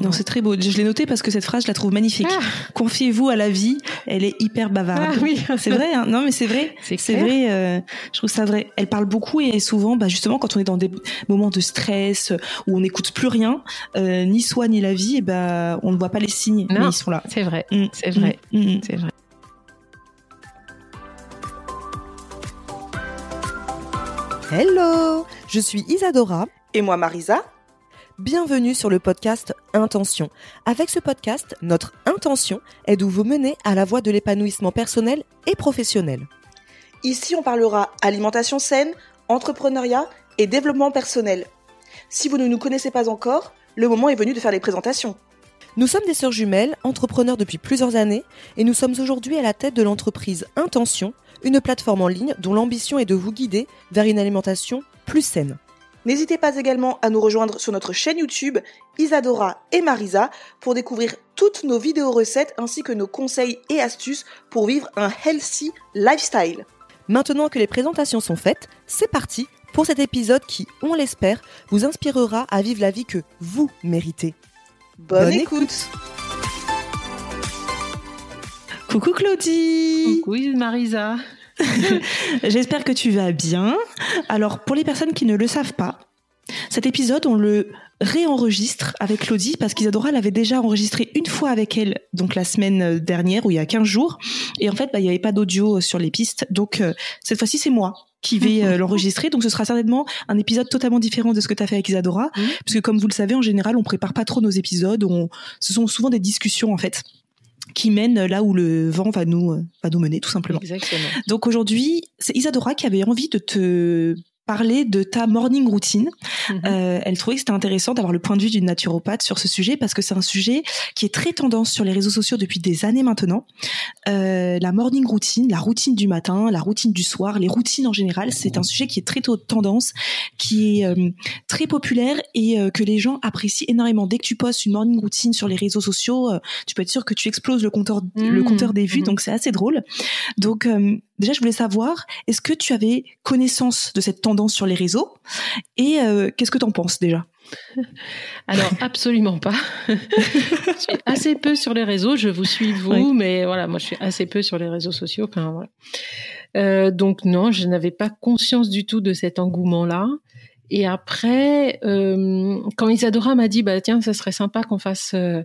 Non, c'est très beau. Je l'ai noté parce que cette phrase, je la trouve magnifique. Ah. Confiez-vous à la vie. Elle est hyper bavarde. Ah oui. C'est vrai. Hein non, mais c'est vrai. C'est vrai. euh, je trouve ça vrai. Elle parle beaucoup et souvent, bah, justement, quand on est dans des moments de stress où on n'écoute plus rien, euh, ni soi ni la vie, et bah, on ne voit pas les signes, Non. mais ils sont là. C'est vrai, Mm, c'est vrai, mm, mm. c'est vrai. Hello, je suis Isadora. Et moi, Marisa Bienvenue sur le podcast Intention. Avec ce podcast, notre intention est de vous mener à la voie de l'épanouissement personnel et professionnel. Ici, on parlera alimentation saine, entrepreneuriat et développement personnel. Si vous ne nous connaissez pas encore, le moment est venu de faire les présentations. Nous sommes des sœurs jumelles, entrepreneurs depuis plusieurs années, et nous sommes aujourd'hui à la tête de l'entreprise Intention, une plateforme en ligne dont l'ambition est de vous guider vers une alimentation plus saine. N'hésitez pas également à nous rejoindre sur notre chaîne YouTube Isadora et Marisa pour découvrir toutes nos vidéos recettes ainsi que nos conseils et astuces pour vivre un healthy lifestyle. Maintenant que les présentations sont faites, c'est parti pour cet épisode qui, on l'espère, vous inspirera à vivre la vie que vous méritez. Bonne, Bonne écoute. Coucou Claudie. Coucou Marisa. J'espère que tu vas bien. Alors, pour les personnes qui ne le savent pas, cet épisode, on le réenregistre avec Claudie parce qu'Isadora l'avait déjà enregistré une fois avec elle, donc la semaine dernière ou il y a 15 jours. Et en fait, bah, il n'y avait pas d'audio sur les pistes. Donc, euh, cette fois-ci, c'est moi qui vais euh, l'enregistrer. Donc, ce sera certainement un épisode totalement différent de ce que tu as fait avec Isadora. Mhm. Parce que, comme vous le savez, en général, on prépare pas trop nos épisodes. On... Ce sont souvent des discussions, en fait, qui mènent là où le vent va nous, euh, va nous mener, tout simplement. Exactement. Donc aujourd'hui, c'est Isadora qui avait envie de te parler de ta morning routine. Mhm. Euh, elle trouvait que c'était intéressant d'avoir le point de vue d'une naturopathe sur ce sujet parce que c'est un sujet qui est très tendance sur les réseaux sociaux depuis des années maintenant. Euh, la morning routine, la routine du matin, la routine du soir, les routines en général, c'est un sujet qui est très tôt tendance, qui est euh, très populaire et euh, que les gens apprécient énormément. Dès que tu postes une morning routine sur les réseaux sociaux, euh, tu peux être sûr que tu exploses le compteur, le Mhm. compteur des vues, Mhm. donc c'est assez drôle. Donc euh, déjà, je voulais savoir, est-ce que tu avais connaissance de cette tendance sur les réseaux et euh, qu'est-ce que t'en penses déjà? Alors absolument pas. je suis assez peu sur les réseaux. Je vous suis vous, Oui. mais voilà, moi je suis assez peu sur les réseaux sociaux. Enfin, voilà. Euh, donc non, je n'avais pas conscience du tout de cet engouement-là. Et après, euh, quand Isadora m'a dit, bah tiens, ça serait sympa qu'on fasse euh,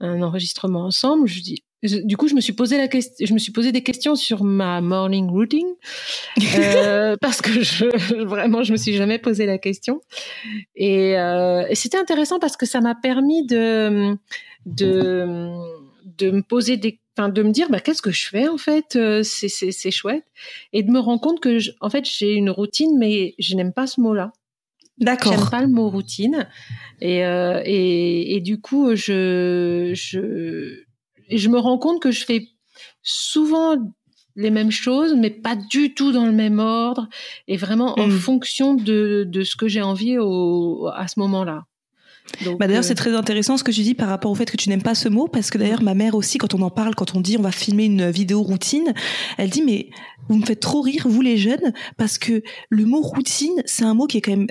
un enregistrement ensemble, je dis. Je- du coup, je me suis posé la question, je me suis posé des questions sur ma morning routine euh, parce que je, vraiment, je me suis jamais posé la question. Et, euh, et c'était intéressant parce que ça m'a permis de, de, de me poser des, enfin, de me dire, bah, qu'est-ce que je fais en fait Euh, C'est, c'est, c'est chouette. Et de me rendre compte que, je- en fait, j'ai une routine, mais je n'aime pas ce mot-là. J'aime pas le mot routine. Et, euh, et, et du coup, je, je, je me rends compte que je fais souvent les mêmes choses, mais pas du tout dans le même ordre, et vraiment en Mm. fonction de, de ce que j'ai envie au, à ce moment-là. Bah d'ailleurs, euh, c'est très intéressant ce que tu dis par rapport au fait que tu n'aimes pas ce mot, parce que d'ailleurs, ma mère aussi, quand on en parle, quand on dit on va filmer une vidéo routine, elle dit mais vous me faites trop rire, vous les jeunes, parce que le mot routine, c'est un mot qui est quand même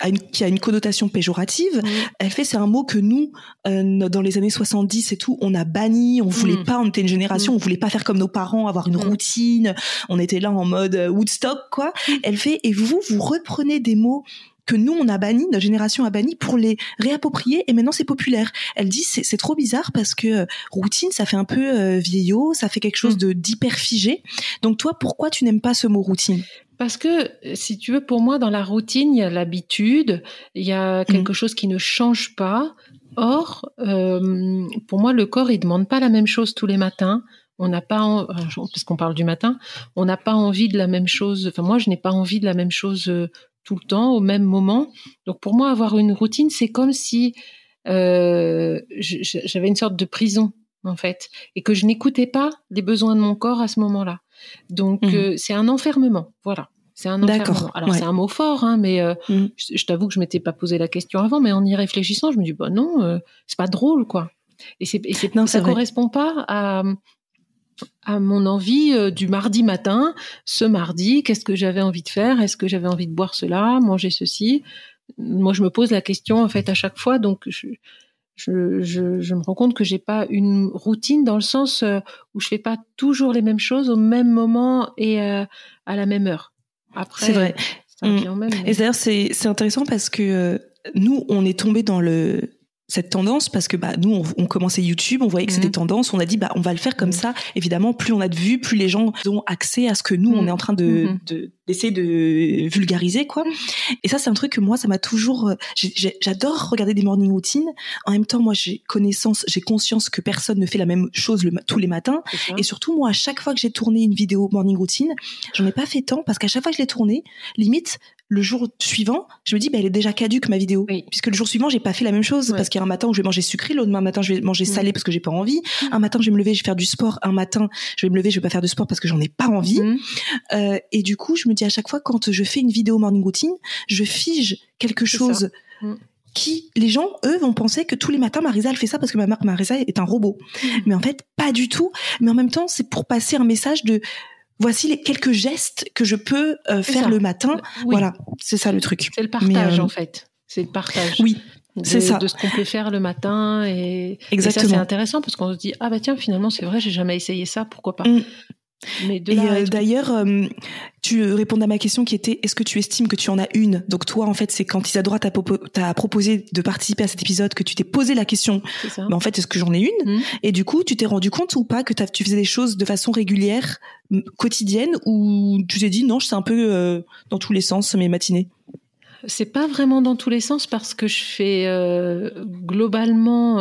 a une- qui a une connotation péjorative. Mm. Elle fait c'est un mot que nous, euh, dans les années 70 et tout, on a banni, on voulait Mm. pas, on était une génération, on voulait pas faire comme nos parents, avoir une Mm. routine, on était là en mode euh, Woodstock quoi. Elle fait et vous vous reprenez des mots que nous on a banni, notre génération a banni pour les réapproprier et maintenant c'est populaire. Elle dit c'est c'est trop bizarre parce que euh, routine ça fait un peu euh, vieillot, ça fait quelque chose Mm. de d'hyper figé. Donc toi pourquoi tu n'aimes pas ce mot routine? Parce que, si tu veux, pour moi, dans la routine, il y a l'habitude, il y a quelque Mhm. chose qui ne change pas. Or, euh, pour moi, le corps, il demande pas la même chose tous les matins. On n'a pas, parce qu'on parle du matin, on n'a pas envie de la même chose. Enfin, moi, je n'ai pas envie de la même chose euh, tout le temps, au même moment. Donc, pour moi, avoir une routine, c'est comme si euh, j'avais une sorte de prison, en fait, et que je n'écoutais pas les besoins de mon corps à ce moment-là. Donc, mmh. euh, c'est un enfermement. Voilà. C'est un enfermement. Alors c'est un mot fort, hein, mais euh, mmh. je, t'avoue que je m'étais pas posé la question avant, mais en y réfléchissant, je me dis bah non, euh, c'est pas drôle quoi. Et c'est, et c'est, ça correspond pas à à mon envie euh, du mardi matin. Ce mardi, qu'est-ce que j'avais envie de faire? Est-ce que j'avais envie de boire cela, manger ceci? Moi, je me pose la question en fait à chaque fois, donc je, je, je, je me rends compte que j'ai pas une routine dans le sens où je fais pas toujours les mêmes choses au même moment et à la même heure. Après, c'est vrai. Mm. Et d'ailleurs, c'est intéressant parce que euh, nous, on est tombé dans le cette tendance parce que bah nous on, commençait YouTube, on voyait que c'était mhm. tendance, on a dit bah on va le faire comme mhm. ça. Évidemment, plus on a de vues, plus les gens ont accès à ce que nous on mhm. est en train de d'essayer de, vulgariser quoi. Et ça c'est un truc que moi ça m'a toujours euh, j'adore regarder des morning routines. En même temps, moi j'ai connaissance, j'ai conscience que personne ne fait la même chose tous les matins et surtout moi à chaque fois que j'ai tourné une vidéo morning routine, j'en ai pas fait tant parce qu'à chaque fois que je l'ai tournée, limite le jour suivant, je me dis, bah, elle est déjà caduque ma vidéo, puisque le jour suivant, j'ai pas fait la même chose parce qu'il y a un matin où je vais manger sucré, l'autre matin je vais manger salé parce que j'ai pas envie, un matin je vais me lever, je vais faire du sport, un matin je vais me lever, je vais pas faire de sport parce que j'en ai pas envie, mm. euh, et du coup, je me dis à chaque fois quand je fais une vidéo morning routine, je fige quelque chose. Mm. qui les gens eux vont penser que tous les matins Marisa elle fait ça parce que ma marque Marisa est un robot. Mm. mais en fait pas du tout. Mais en même temps c'est pour passer un message de voici les quelques gestes que je peux euh, faire le matin. Voilà, c'est ça le truc. C'est le partage euh, en fait. C'est le partage. Oui. C'est ça. De ce qu'on peut faire le matin et, Exactement. ça c'est intéressant parce qu'on se dit ah bah tiens finalement c'est vrai j'ai jamais essayé ça pourquoi pas? Mm. Mais et euh, d'ailleurs, euh, tu répondais à ma question qui était est-ce que tu estimes que tu en as une? Donc toi, en fait, c'est quand Isadora t'a proposé de participer à cet épisode que tu t'es posé la question. Mais en fait, est-ce que j'en ai une? Mmh. Et du coup, tu t'es rendu compte ou pas que tu faisais des choses de façon régulière, quotidienne, ou tu t'es dit non, c'est un peu euh, dans tous les sens mes matinées? C'est pas vraiment dans tous les sens parce que je fais globalement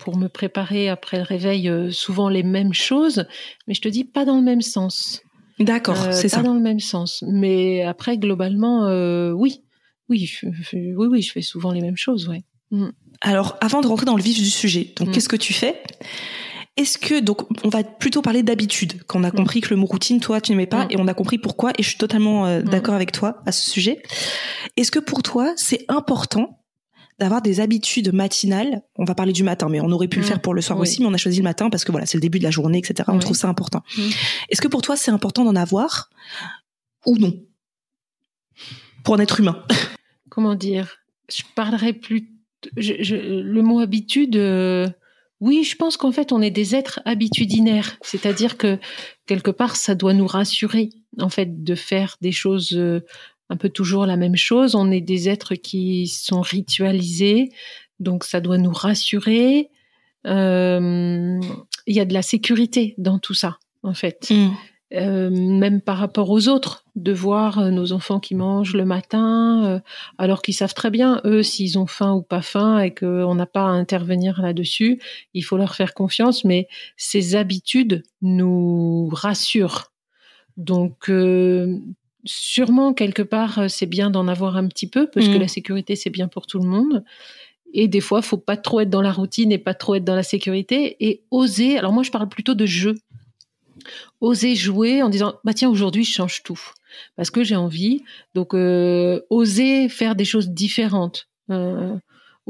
pour me préparer après le réveil euh, souvent les mêmes choses, mais je te dis pas dans le même sens. D'accord, euh, c'est ça. Pas dans le même sens, mais après globalement, euh, oui, oui, oui, oui, je fais souvent les mêmes choses, ouais. Mm. Alors, avant de rentrer dans le vif du sujet, donc mm. qu'est-ce que tu fais? Est-ce que donc on va plutôt parler d'habitude quand on a mm. compris que le mot routine toi tu n'aimais pas et on a compris pourquoi et je suis totalement d'accord avec toi à ce sujet. Est-ce que pour toi c'est important d'avoir des habitudes matinales. On va parler du matin, mais on aurait pu le mmh. faire pour le soir aussi, mais on a choisi le matin parce que voilà, c'est le début de la journée, etc. On trouve ça important. Mmh. Est-ce que pour toi, c'est important d'en avoir ou non? Pour un être humain Comment dire? Je parlerai plus. le mot habitude. Euh, oui, je pense qu'en fait, on est des êtres habitudinaires, c'est-à-dire que quelque part, ça doit nous rassurer, en fait, de faire des choses euh, un peu toujours la même chose. On est des êtres qui sont ritualisés, donc ça doit nous rassurer. Euh, il y a de la sécurité dans tout ça, en fait. Mm. Euh, même par rapport aux autres, de voir euh, nos enfants qui mangent le matin, alors qu'ils savent très bien, eux, s'ils ont faim ou pas faim, et qu'on n'a pas à intervenir là-dessus, il faut leur faire confiance, mais ces habitudes nous rassurent. Donc, sûrement quelque part euh, c'est bien d'en avoir un petit peu parce que mm. la sécurité c'est bien pour tout le monde. Et des fois faut pas trop être dans la routine et pas trop être dans la sécurité et oser alors moi je parle plutôt de jeu. Oser jouer en disant bah tiens aujourd'hui je change tout. Parce que j'ai envie. Donc euh, oser faire des choses différentes. Euh,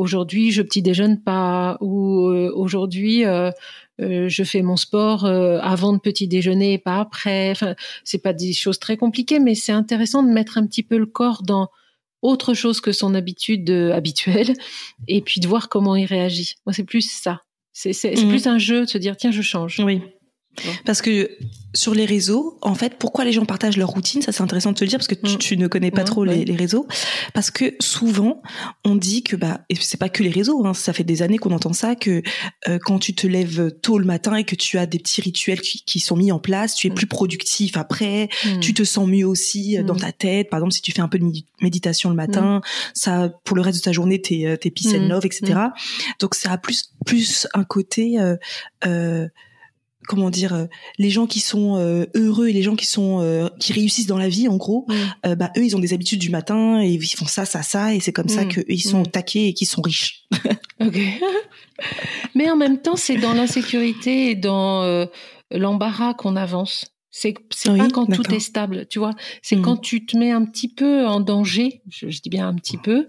aujourd'hui je petit déjeune pas ou aujourd'hui euh, je fais mon sport euh, avant de petit déjeuner et pas après. Enfin, c'est pas des choses très compliquées, mais c'est intéressant de mettre un petit peu le corps dans autre chose que son habitude euh, habituelle et puis de voir comment il réagit. Moi, c'est plus ça. C'est mmh. plus un jeu de se dire tiens, je change. Oui. Parce que sur les réseaux, en fait, pourquoi les gens partagent leur routine Ça, c'est intéressant de te le dire parce que tu, mm. ne connais pas trop les, réseaux. Parce que souvent, on dit que bah, et c'est pas que les réseaux. Hein, ça fait des années qu'on entend ça que euh, quand tu te lèves tôt le matin et que tu as des petits rituels qui, sont mis en place, tu es mm. plus productif après. Mm. Tu te sens mieux aussi euh, dans ta tête. Par exemple, si tu fais un peu de méditation le matin, ça pour le reste de ta journée, t'es euh, t'es peace and love, etc. Donc ça a plus plus un côté euh, comment dire, euh, les gens qui sont euh, heureux et les gens qui sont euh, qui réussissent dans la vie, en gros, Mm. bah eux, ils ont des habitudes du matin et ils font ça, ça, ça, et c'est comme ça Mm. qu'ils sont Mm. au taquet et qu'ils sont riches. Ok. Mais en même temps, c'est dans l'insécurité et dans l'embarras qu'on avance. C'est c'est Oui, pas quand tout est stable, tu vois. C'est quand tu te mets un petit peu en danger. Je, je dis bien un petit peu.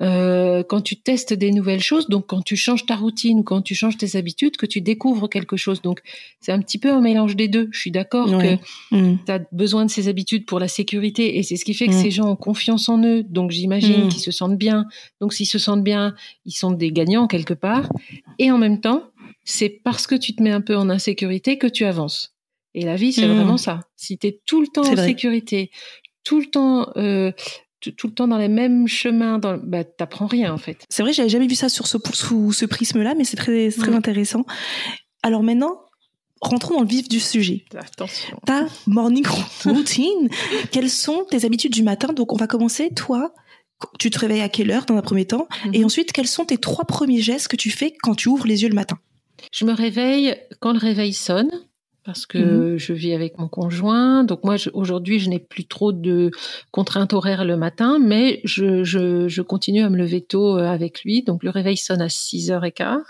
Euh, quand tu testes des nouvelles choses, donc quand tu changes ta routine ou quand tu changes tes habitudes, que tu découvres quelque chose. Donc c'est un petit peu un mélange des deux. Je suis d'accord que Mm. tu as besoin de ces habitudes pour la sécurité et c'est ce qui fait que Mm. ces gens ont confiance en eux. Donc j'imagine Mm. qu'ils se sentent bien. Donc s'ils se sentent bien, ils sont des gagnants quelque part. Et en même temps, c'est parce que tu te mets un peu en insécurité que tu avances. Et la vie, c'est Mm. vraiment ça. Si tu es tout le temps en vrai. sécurité, tout le temps euh, tout, le temps dans les mêmes chemins, dans, bah, t'apprends rien en fait. C'est vrai, j'avais jamais vu ça sur ce, sous ce prisme-là, mais c'est très, c'est très Ouais. intéressant. Alors maintenant, rentrons dans le vif du sujet. Attention. Ta morning routine, quelles sont tes habitudes du matin? Donc on va commencer, toi, tu te réveilles à quelle heure dans un premier temps? Et Mhm. ensuite, quels sont tes trois premiers gestes que tu fais quand tu ouvres les yeux le matin? Je me réveille quand le réveil sonne parce que Mhm. je vis avec mon conjoint. Donc moi, je- aujourd'hui, je n'ai plus trop de contraintes horaires le matin, mais je, je, je continue à me lever tôt euh, avec lui. Donc le réveil sonne à 6h15.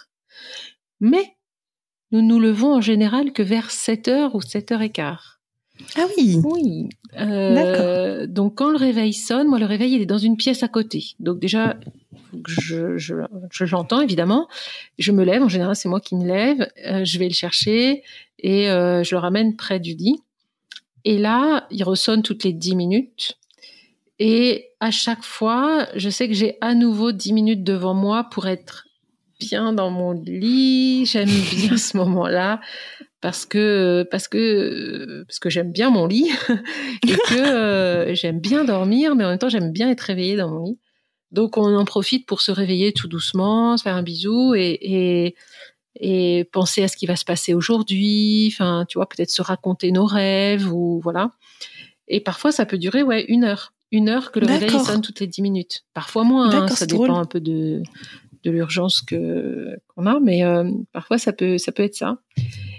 Mais nous nous levons en général que vers 7h ou 7h15. Ah oui Oui. Euh, donc quand le réveil sonne, moi le réveil il est dans une pièce à côté. Donc déjà je, je, je l'entends évidemment. Je me lève, en général c'est moi qui me lève. Euh, je vais le chercher et euh, je le ramène près du lit. Et là il ressonne toutes les 10 minutes. Et à chaque fois, je sais que j'ai à nouveau 10 minutes devant moi pour être bien dans mon lit. J'aime bien ce moment-là parce que parce que parce que j'aime bien mon lit et que euh, j'aime bien dormir, mais en même temps j'aime bien être réveillée dans mon lit. Donc on en profite pour se réveiller tout doucement, se faire un bisou et et, et penser à ce qui va se passer aujourd'hui. Enfin, tu vois, peut-être se raconter nos rêves ou voilà. Et parfois ça peut durer ouais une heure, une heure que le réveil sonne toutes les dix minutes. Parfois moins, hein, ça dépend drôle. un peu de de l'urgence que qu'on a, mais euh, parfois ça peut ça peut être ça.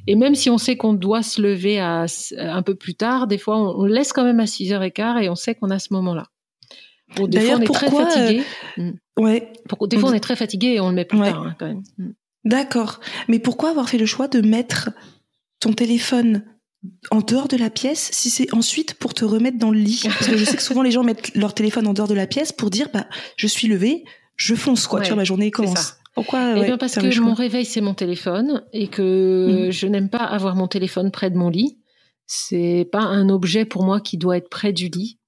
Et même si on sait qu'on doit se lever à, un peu plus tard, des fois on, on laisse quand même à 6h15 et on sait qu'on a ce moment-là. Bon, des fois on est très pourquoi, fatigué. Ouais, Pour- des fois on est très fatigué et on le met plus Ouais. tard hein, quand même. D'accord. Mais pourquoi avoir fait le choix de mettre ton téléphone en dehors de la pièce si c'est ensuite pour te remettre dans le lit? Parce que je sais que souvent les gens mettent leur téléphone en dehors de la pièce pour dire bah je suis levé, je fonce quoi, Ouais, tu vois ma journée commence. Pourquoi Eh ouais, bien parce que mon réveil c'est mon téléphone et que je n'aime pas avoir mon téléphone près de mon lit. C'est pas un objet pour moi qui doit être près du lit.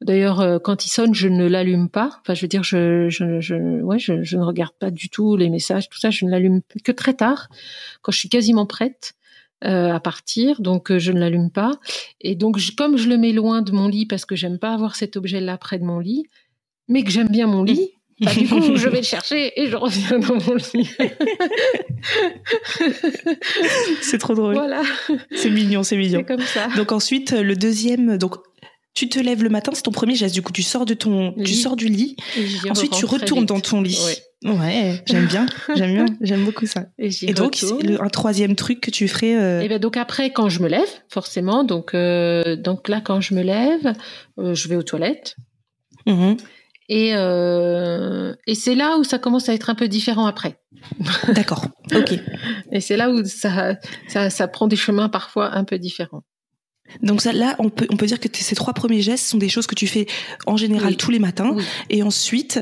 D'ailleurs, euh, quand il sonne, je ne l'allume pas. Enfin, je veux dire, je, je, je, ouais, je, je ne regarde pas du tout les messages, tout ça. Je ne l'allume que très tard, quand je suis quasiment prête euh, à partir. Donc, euh, je ne l'allume pas. Et donc, je- comme je le mets loin de mon lit parce que j'aime pas avoir cet objet-là près de mon lit, mais que j'aime bien mon lit, bah, du coup, je vais le chercher et je reviens dans mon lit. C'est trop drôle. voilà, C'est mignon, c'est mignon. c'est comme ça. Donc ensuite le deuxième donc tu te lèves le matin, c'est ton premier geste. Du coup, tu sors de ton, tu Lit. sors du lit. Et Ensuite, tu retournes dans ton lit. Ouais. Ouais, j'aime bien, j'aime bien, j'aime beaucoup ça. Et, Et donc, le- un troisième truc que tu ferais. euh, Et ben donc après, quand je me lève, forcément, donc euh, donc là, quand je me lève, euh, je vais aux toilettes. mhm. Et, et c'est là où ça commence à être un peu différent après. D'accord. Ok. Et c'est là où ça, ça, ça prend des chemins parfois un peu différents. Donc ça, là, on peut, on peut dire que ces trois premiers gestes sont des choses que tu fais en général Oui. tous les matins. Oui. Et ensuite,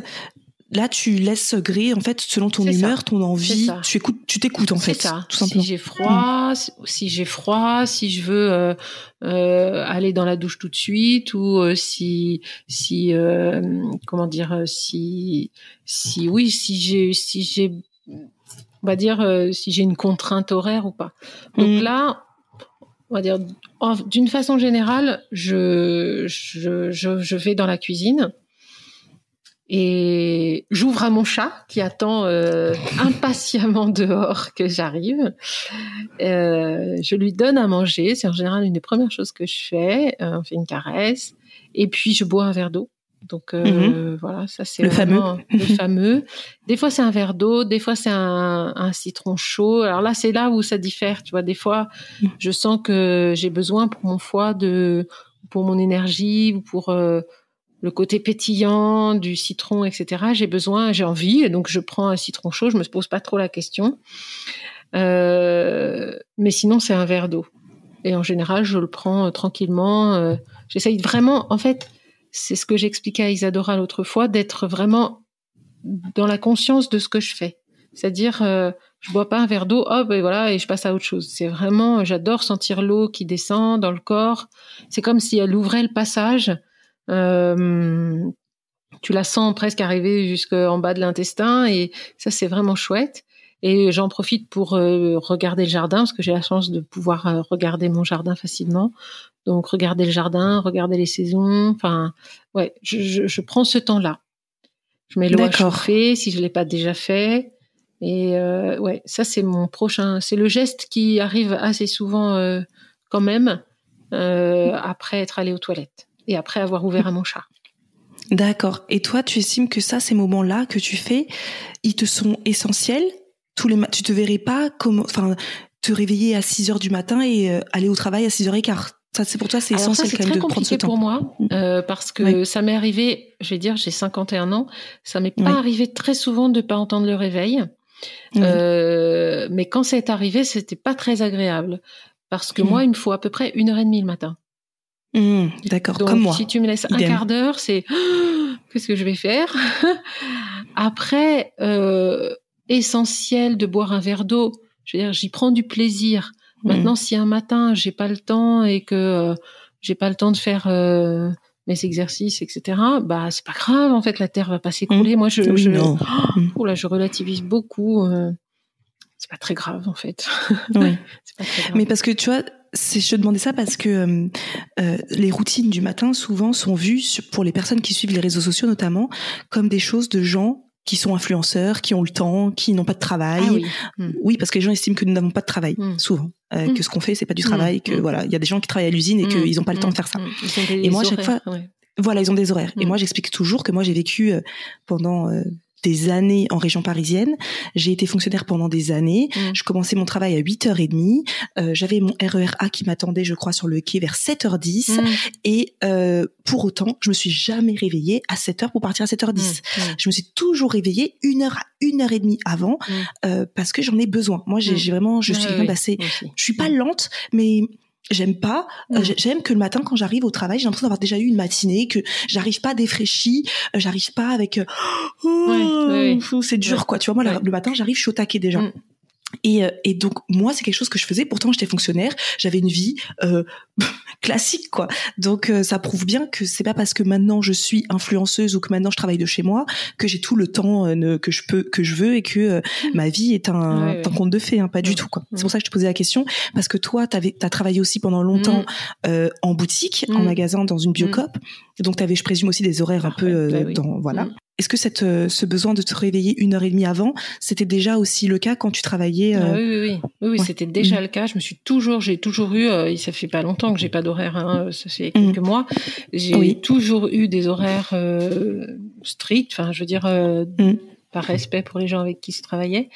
là, tu laisses gré, en fait, selon ton ça. humeur, ton envie. C'est ça. Tu écoutes, tu t'écoutes, en fait. C'est ça. Tout Si simplement. j'ai froid, si- si j'ai froid, si je veux euh, euh, aller dans la douche tout de suite, ou euh, si, si, euh, comment dire, euh, si, si, oui, si j'ai, si j'ai, on va dire, euh, si j'ai une contrainte horaire ou pas. Donc Mm. là, on va dire, d'une façon générale, je, je, je, je vais dans la cuisine. Et j'ouvre à mon chat qui attend euh, impatiemment dehors que j'arrive. Euh, je lui donne à manger. C'est en général une des premières choses que je fais. Euh, on fait une caresse. Et puis je bois un verre d'eau. Donc euh, voilà, ça c'est le fameux. le fameux. Des fois c'est un verre d'eau, des fois c'est un, un, citron chaud. Alors là c'est là où ça diffère, tu vois. Des fois je sens que j'ai besoin pour mon foie de, pour mon énergie ou pour euh, le côté pétillant du citron, etc. J'ai besoin, j'ai envie, et donc je prends un citron chaud. Je me pose pas trop la question. Euh, mais sinon c'est un verre d'eau. Et en général je le prends tranquillement. J'essaye vraiment, en fait c'est ce que j'expliquais à Isadora l'autre fois, d'être vraiment dans la conscience de ce que je fais. C'est-à-dire, euh, je bois pas un verre d'eau, hop, et voilà, et je passe à autre chose. C'est vraiment, j'adore sentir l'eau qui descend dans le corps. C'est comme si elle ouvrait le passage. Euh, tu la sens presque arriver jusqu'en bas de l'intestin, et ça, c'est vraiment chouette. Et j'en profite pour euh, regarder le jardin, parce que j'ai la chance de pouvoir euh, regarder mon jardin facilement. Donc, regarder le jardin, regarder les saisons. Enfin, ouais, je, je, je prends ce temps-là. Je mets l'eau à chauffer si je l'ai pas déjà fait. Et euh, ouais, ça c'est mon prochain. C'est le geste qui arrive assez souvent euh, quand même après être allé aux toilettes et après avoir ouvert à mon chat. D'accord. Et toi, tu estimes que ça, ces moments-là que tu fais, ils te sont essentiels tous les tu te verrais pas comment enfin te réveiller à 6 heures du matin et euh, aller au travail à 6 h quart ça c'est pour toi c'est essentiel ça, quand même de prendre ce temps. pour moi euh, parce que oui. ça m'est arrivé, je vais dire j'ai 51 ans, ça m'est pas oui. arrivé très souvent de pas entendre le réveil. Oui. Euh, mais quand c'est arrivé, c'était pas très agréable parce que mmh. moi, il me faut à peu près une heure et demie le matin. Mmh, D'accord, comme moi. Si tu me laisses Idem. un quart d'heure, c'est qu'est-ce que je vais faire? Après, euh, essentiel de boire un verre d'eau. Je veux dire, j'y prends du plaisir. Maintenant, mmh. si un matin j'ai pas le temps et que euh, j'ai pas le temps de faire euh, mes exercices, etc. Bah c'est pas grave. En fait, la terre va pas s'écouler. Mmh. Moi, je, oui, je, non. oh, là, je relativise beaucoup. Euh, c'est pas très grave en fait. Oui. Mais parce que tu vois, je te demandais ça parce que euh, les routines du matin souvent sont vues pour les personnes qui suivent les réseaux sociaux notamment comme des choses de gens qui sont influenceurs, qui ont le temps, qui n'ont pas de travail. Ah oui. Mm. oui. parce que les gens estiment que nous n'avons pas de travail mm. souvent, euh, mm. que ce qu'on fait c'est pas du travail, que voilà, il y a des gens qui travaillent à l'usine et qu'ils n'ont pas le temps de faire ça. Et moi, à chaque fois, ouais. voilà, ils ont des horaires. Et moi, j'explique toujours que moi j'ai vécu euh, pendant euh, des années en région parisienne. J'ai été fonctionnaire pendant des années. Mmh. Je commençais mon travail à 8h30. Euh, J'avais mon RERA qui m'attendait, je crois, sur le quai vers 7h10. Mmh. Et euh, pour autant, je me suis jamais réveillée à 7h pour partir à 7h10. Mmh. Je me suis toujours réveillée une heure à une heure et demie avant euh, parce que j'en ai besoin. Moi, j'ai vraiment, je suis oui, d'assez, je suis pas lente, mais j'aime pas mmh. euh, j'aime que le matin quand j'arrive au travail j'ai l'impression d'avoir déjà eu une matinée que j'arrive pas défraîchie euh, j'arrive pas avec euh, oh, ouais, c'est dur ouais. quoi tu vois moi le matin j'arrive je suis au taquet déjà mmh. Et, et, donc moi c'est quelque chose que je faisais pourtant j'étais fonctionnaire j'avais une vie euh, classique quoi. Donc euh, ça prouve bien que c'est pas parce que maintenant je suis influenceuse ou que maintenant je travaille de chez moi que j'ai tout le temps euh, que je peux que je veux et que euh, ma vie est un, ouais, un conte de fées hein, pas du tout quoi. C'est pour ça que je te posais la question parce que toi t'avais t'as travaillé aussi pendant longtemps mmh. en boutique en magasin dans une biocop donc tu avais je présume aussi des horaires un peu bah oui. dans voilà est-ce que cette, euh, ce besoin de te réveiller une heure et demie avant, c'était déjà aussi le cas quand tu travaillais euh... ah, Oui, oui, oui, oui, oui ouais. c'était déjà mmh. le cas. Je me suis toujours, j'ai toujours eu, euh, ça fait pas longtemps que j'ai pas d'horaire, hein, ça fait quelques mmh. mois. J'ai oui. toujours eu des horaires euh, stricts, enfin, je veux dire, mmh. par respect pour les gens avec qui je travaillais.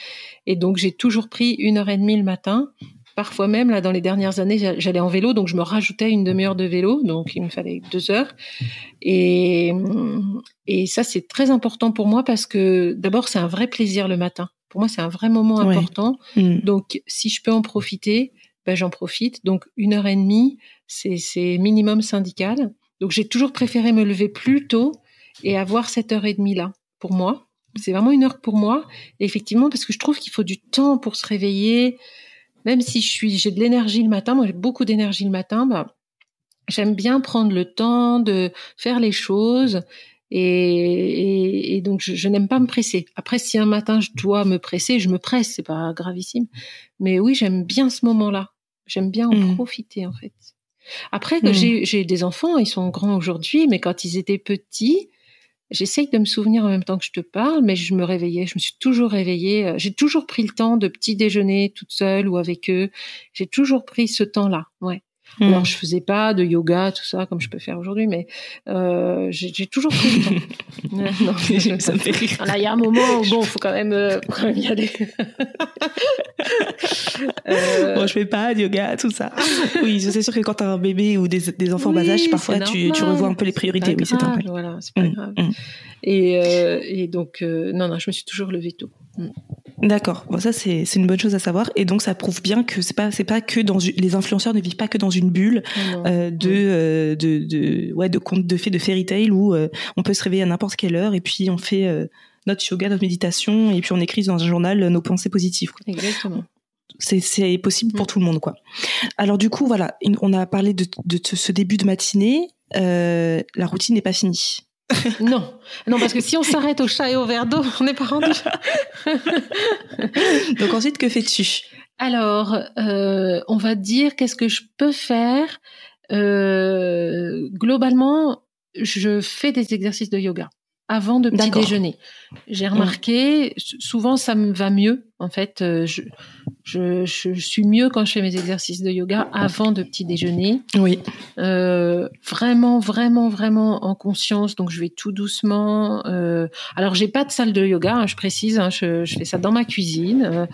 Et donc, j'ai toujours pris une heure et demie le matin Parfois même, là, dans les dernières années, j'allais en vélo, donc je me rajoutais une demi-heure de vélo, donc il me fallait deux heures. Et, et ça, c'est très important pour moi parce que d'abord, c'est un vrai plaisir le matin. Pour moi, c'est un vrai moment ouais. important. Mmh. Donc, si je peux en profiter, ben, j'en profite. Donc, une heure et demie, c'est minimum syndical. Donc, j'ai toujours préféré me lever plus tôt et avoir cette heure et demie là pour moi. C'est vraiment une heure pour moi. Et effectivement, parce que je trouve qu'il faut du temps pour se réveiller même si je suis, j'ai de l'énergie le matin, moi j'ai beaucoup d'énergie le matin, bah, j'aime bien prendre le temps de faire les choses et, et, et donc je, je n'aime pas me presser. Après, si un matin je dois me presser, je me presse, c'est pas gravissime. Mais oui, j'aime bien ce moment-là. J'aime bien en mmh. profiter en fait. Après, mmh. j'ai des enfants, ils sont grands aujourd'hui, mais quand ils étaient petits, J'essaye de me souvenir en même temps que je te parle, mais je me réveillais, je me suis toujours réveillée. J'ai toujours pris le temps de petit déjeuner toute seule ou avec eux. J'ai toujours pris ce temps-là, ouais. Mmh. Alors, je faisais pas de yoga, tout ça, comme je peux faire aujourd'hui, mais euh, j'ai toujours pris le temps. non, ça me fait rire. il y a un moment où, bon, faut quand même, euh, quand même y aller. euh... Bon, je fais pas de yoga, tout ça. Oui, c'est sûr que quand tu as un bébé ou des, des enfants oui, bas âge, parfois, tu, tu, revois un peu les priorités. Oui, c'est normal. Voilà, c'est pas mmh, grave. Mmh. Et, euh, et donc, non, non, je me suis toujours levée tôt. D'accord. Bon, ça c'est c'est une bonne chose à savoir et donc ça prouve bien que c'est pas c'est pas que dans les influenceurs ne vivent pas que dans une bulle euh, de, euh, de de ouais de contes de fées de fairy tale où euh, on peut se réveiller à n'importe quelle heure et puis on fait euh, notre yoga, notre méditation et puis on écrit dans un journal nos pensées positives. Quoi. Exactement. C'est possible pour tout le monde quoi. Alors du coup voilà, on a parlé de de ce début de matinée. la routine n'est pas finie. non, non, parce que si on s'arrête au chat et au verre d'eau, on n'est pas rendu. Donc ensuite, que fais-tu? Alors, euh, on va dire qu'est-ce que je peux faire? Euh, globalement, je fais des exercices de yoga avant de petit déjeuner. J'ai remarqué, souvent ça me va mieux. En fait, je, je, je, suis mieux quand je fais mes exercices de yoga avant de petit déjeuner. Oui. Euh, vraiment, vraiment, vraiment en conscience. Donc je vais tout doucement. Euh, alors j'ai pas de salle de yoga, hein, je précise. Hein, je, je, fais ça dans ma cuisine. Euh,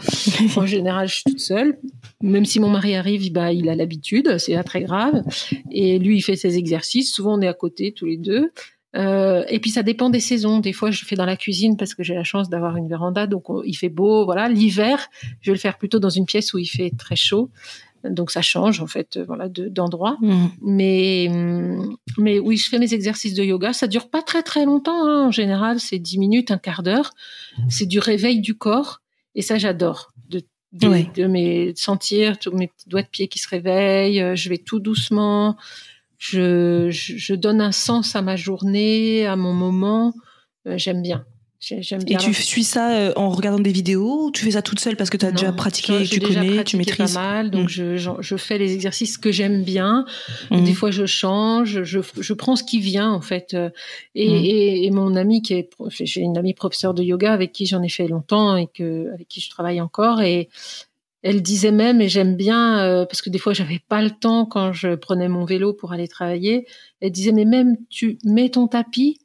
en général, je suis toute seule. Même si mon mari arrive, bah il a l'habitude, c'est pas très grave. Et lui, il fait ses exercices. Souvent, on est à côté tous les deux. Euh, et puis ça dépend des saisons. Des fois, je fais dans la cuisine parce que j'ai la chance d'avoir une véranda, donc il fait beau. Voilà, l'hiver, je vais le faire plutôt dans une pièce où il fait très chaud. Donc ça change en fait, voilà, d'endroit. Mmh. Mais mais oui, je fais mes exercices de yoga. Ça dure pas très très longtemps. Hein. En général, c'est 10 minutes, un quart d'heure. C'est du réveil du corps, et ça j'adore. De de, Ouais. de mes de sentir tous mes petits doigts de pied qui se réveillent. Euh, Je vais tout doucement je, je, je donne un sens à ma journée, à mon moment. Euh, j'aime bien. J'ai- J'aime Et bien. tu suis ça euh, en regardant des vidéos ou tu fais ça toute seule parce que tu as Non, déjà pratiqué, tu déjà connais, tu maîtrises pas mal, donc Mm. je, je, fais les exercices que j'aime bien. Mhm. Des fois, je change, je, je prends ce qui vient en fait. Et, Mhm. et, et mon ami qui est, j'ai une amie professeure de yoga avec qui j'en ai fait longtemps et que avec qui je travaille encore et elle disait même et j'aime bien euh, parce que des fois j'avais pas le temps quand je prenais mon vélo pour aller travailler. Elle disait mais même tu mets ton tapis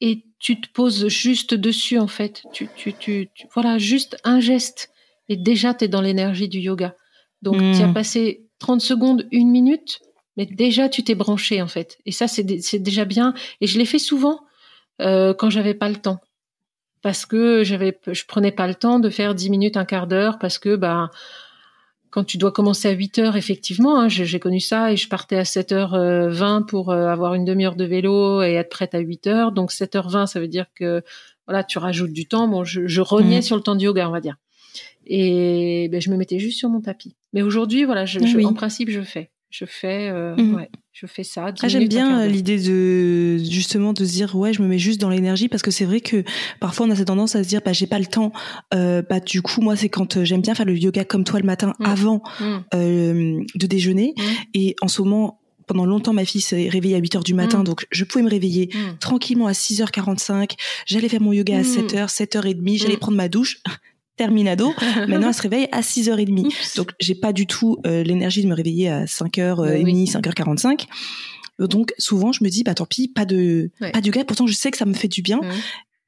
et tu te poses juste dessus en fait. Tu, tu, tu, tu- voilà juste un geste et déjà tu es dans l'énergie du yoga. Donc Mm. tu as passé 30 secondes, une minute, mais déjà tu t'es branché en fait. Et ça c'est déjà bien. Et je l'ai fait souvent euh, quand j'avais pas le temps parce que j'avais je prenais pas le temps de faire 10 minutes, un quart d'heure parce que bah quand tu dois commencer à 8 heures, effectivement, hein, j'ai connu ça et je partais à 7h20 pour euh, avoir une demi-heure de vélo et être prête à 8 heures. Donc 7h20, ça veut dire que voilà, tu rajoutes du temps. Bon, je, je rognais Mhm. sur le temps de yoga, on va dire. Et ben, je me mettais juste sur mon tapis. Mais aujourd'hui, voilà, je, Ah je- oui. en principe, je fais. Je fais, euh, Mhm. ouais, je fais ça. 10 Ah, j'aime bien euh, l'idée de justement de se dire ouais je me mets juste dans l'énergie parce que c'est vrai que parfois on a cette tendance à se dire bah j'ai pas le temps euh, bah du coup moi c'est quand euh, j'aime bien faire le yoga comme toi le matin Mm. avant Mm. euh, de déjeuner et en ce moment pendant longtemps ma fille s'est réveillée à 8 heures du matin donc je pouvais me réveiller tranquillement à 6h45 j'allais faire mon yoga à Mm. 7h 7h30 j'allais prendre ma douche terminado maintenant elle se réveille à 6h30 Oups. donc j'ai pas du tout euh, l'énergie de me réveiller à 5h30 Bah oui. 5h45 donc souvent je me dis bah tant pis pas de Ouais. pas de yoga pourtant je sais que ça me fait du bien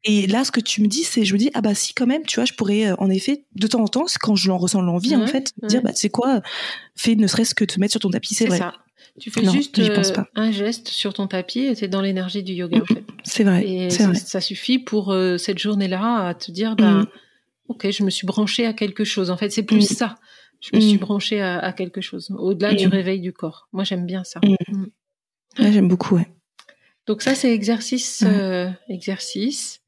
et là ce que tu me dis c'est je me dis ah bah si quand même tu vois je pourrais euh, en effet de temps en temps quand je l'en ressens l'envie en fait dire bah c'est quoi fais ne serait-ce que te mettre sur ton tapis c'est C'est vrai ça. Tu fais Non, juste pense euh, pas. un geste sur ton tapis et t'es dans l'énergie du yoga en fait. c'est vrai Et ça, vrai ça suffit pour euh, cette journée-là à te dire, bah, Mm. Ok, je me suis branchée à quelque chose. En fait, c'est plus Mm. ça. Je me Mm. suis branchée à, à quelque chose, au-delà du Mm. réveil du corps. Moi, j'aime bien ça. Mm. Mm. Ouais, j'aime beaucoup ouais Donc ça, c'est exercice, euh, exercice.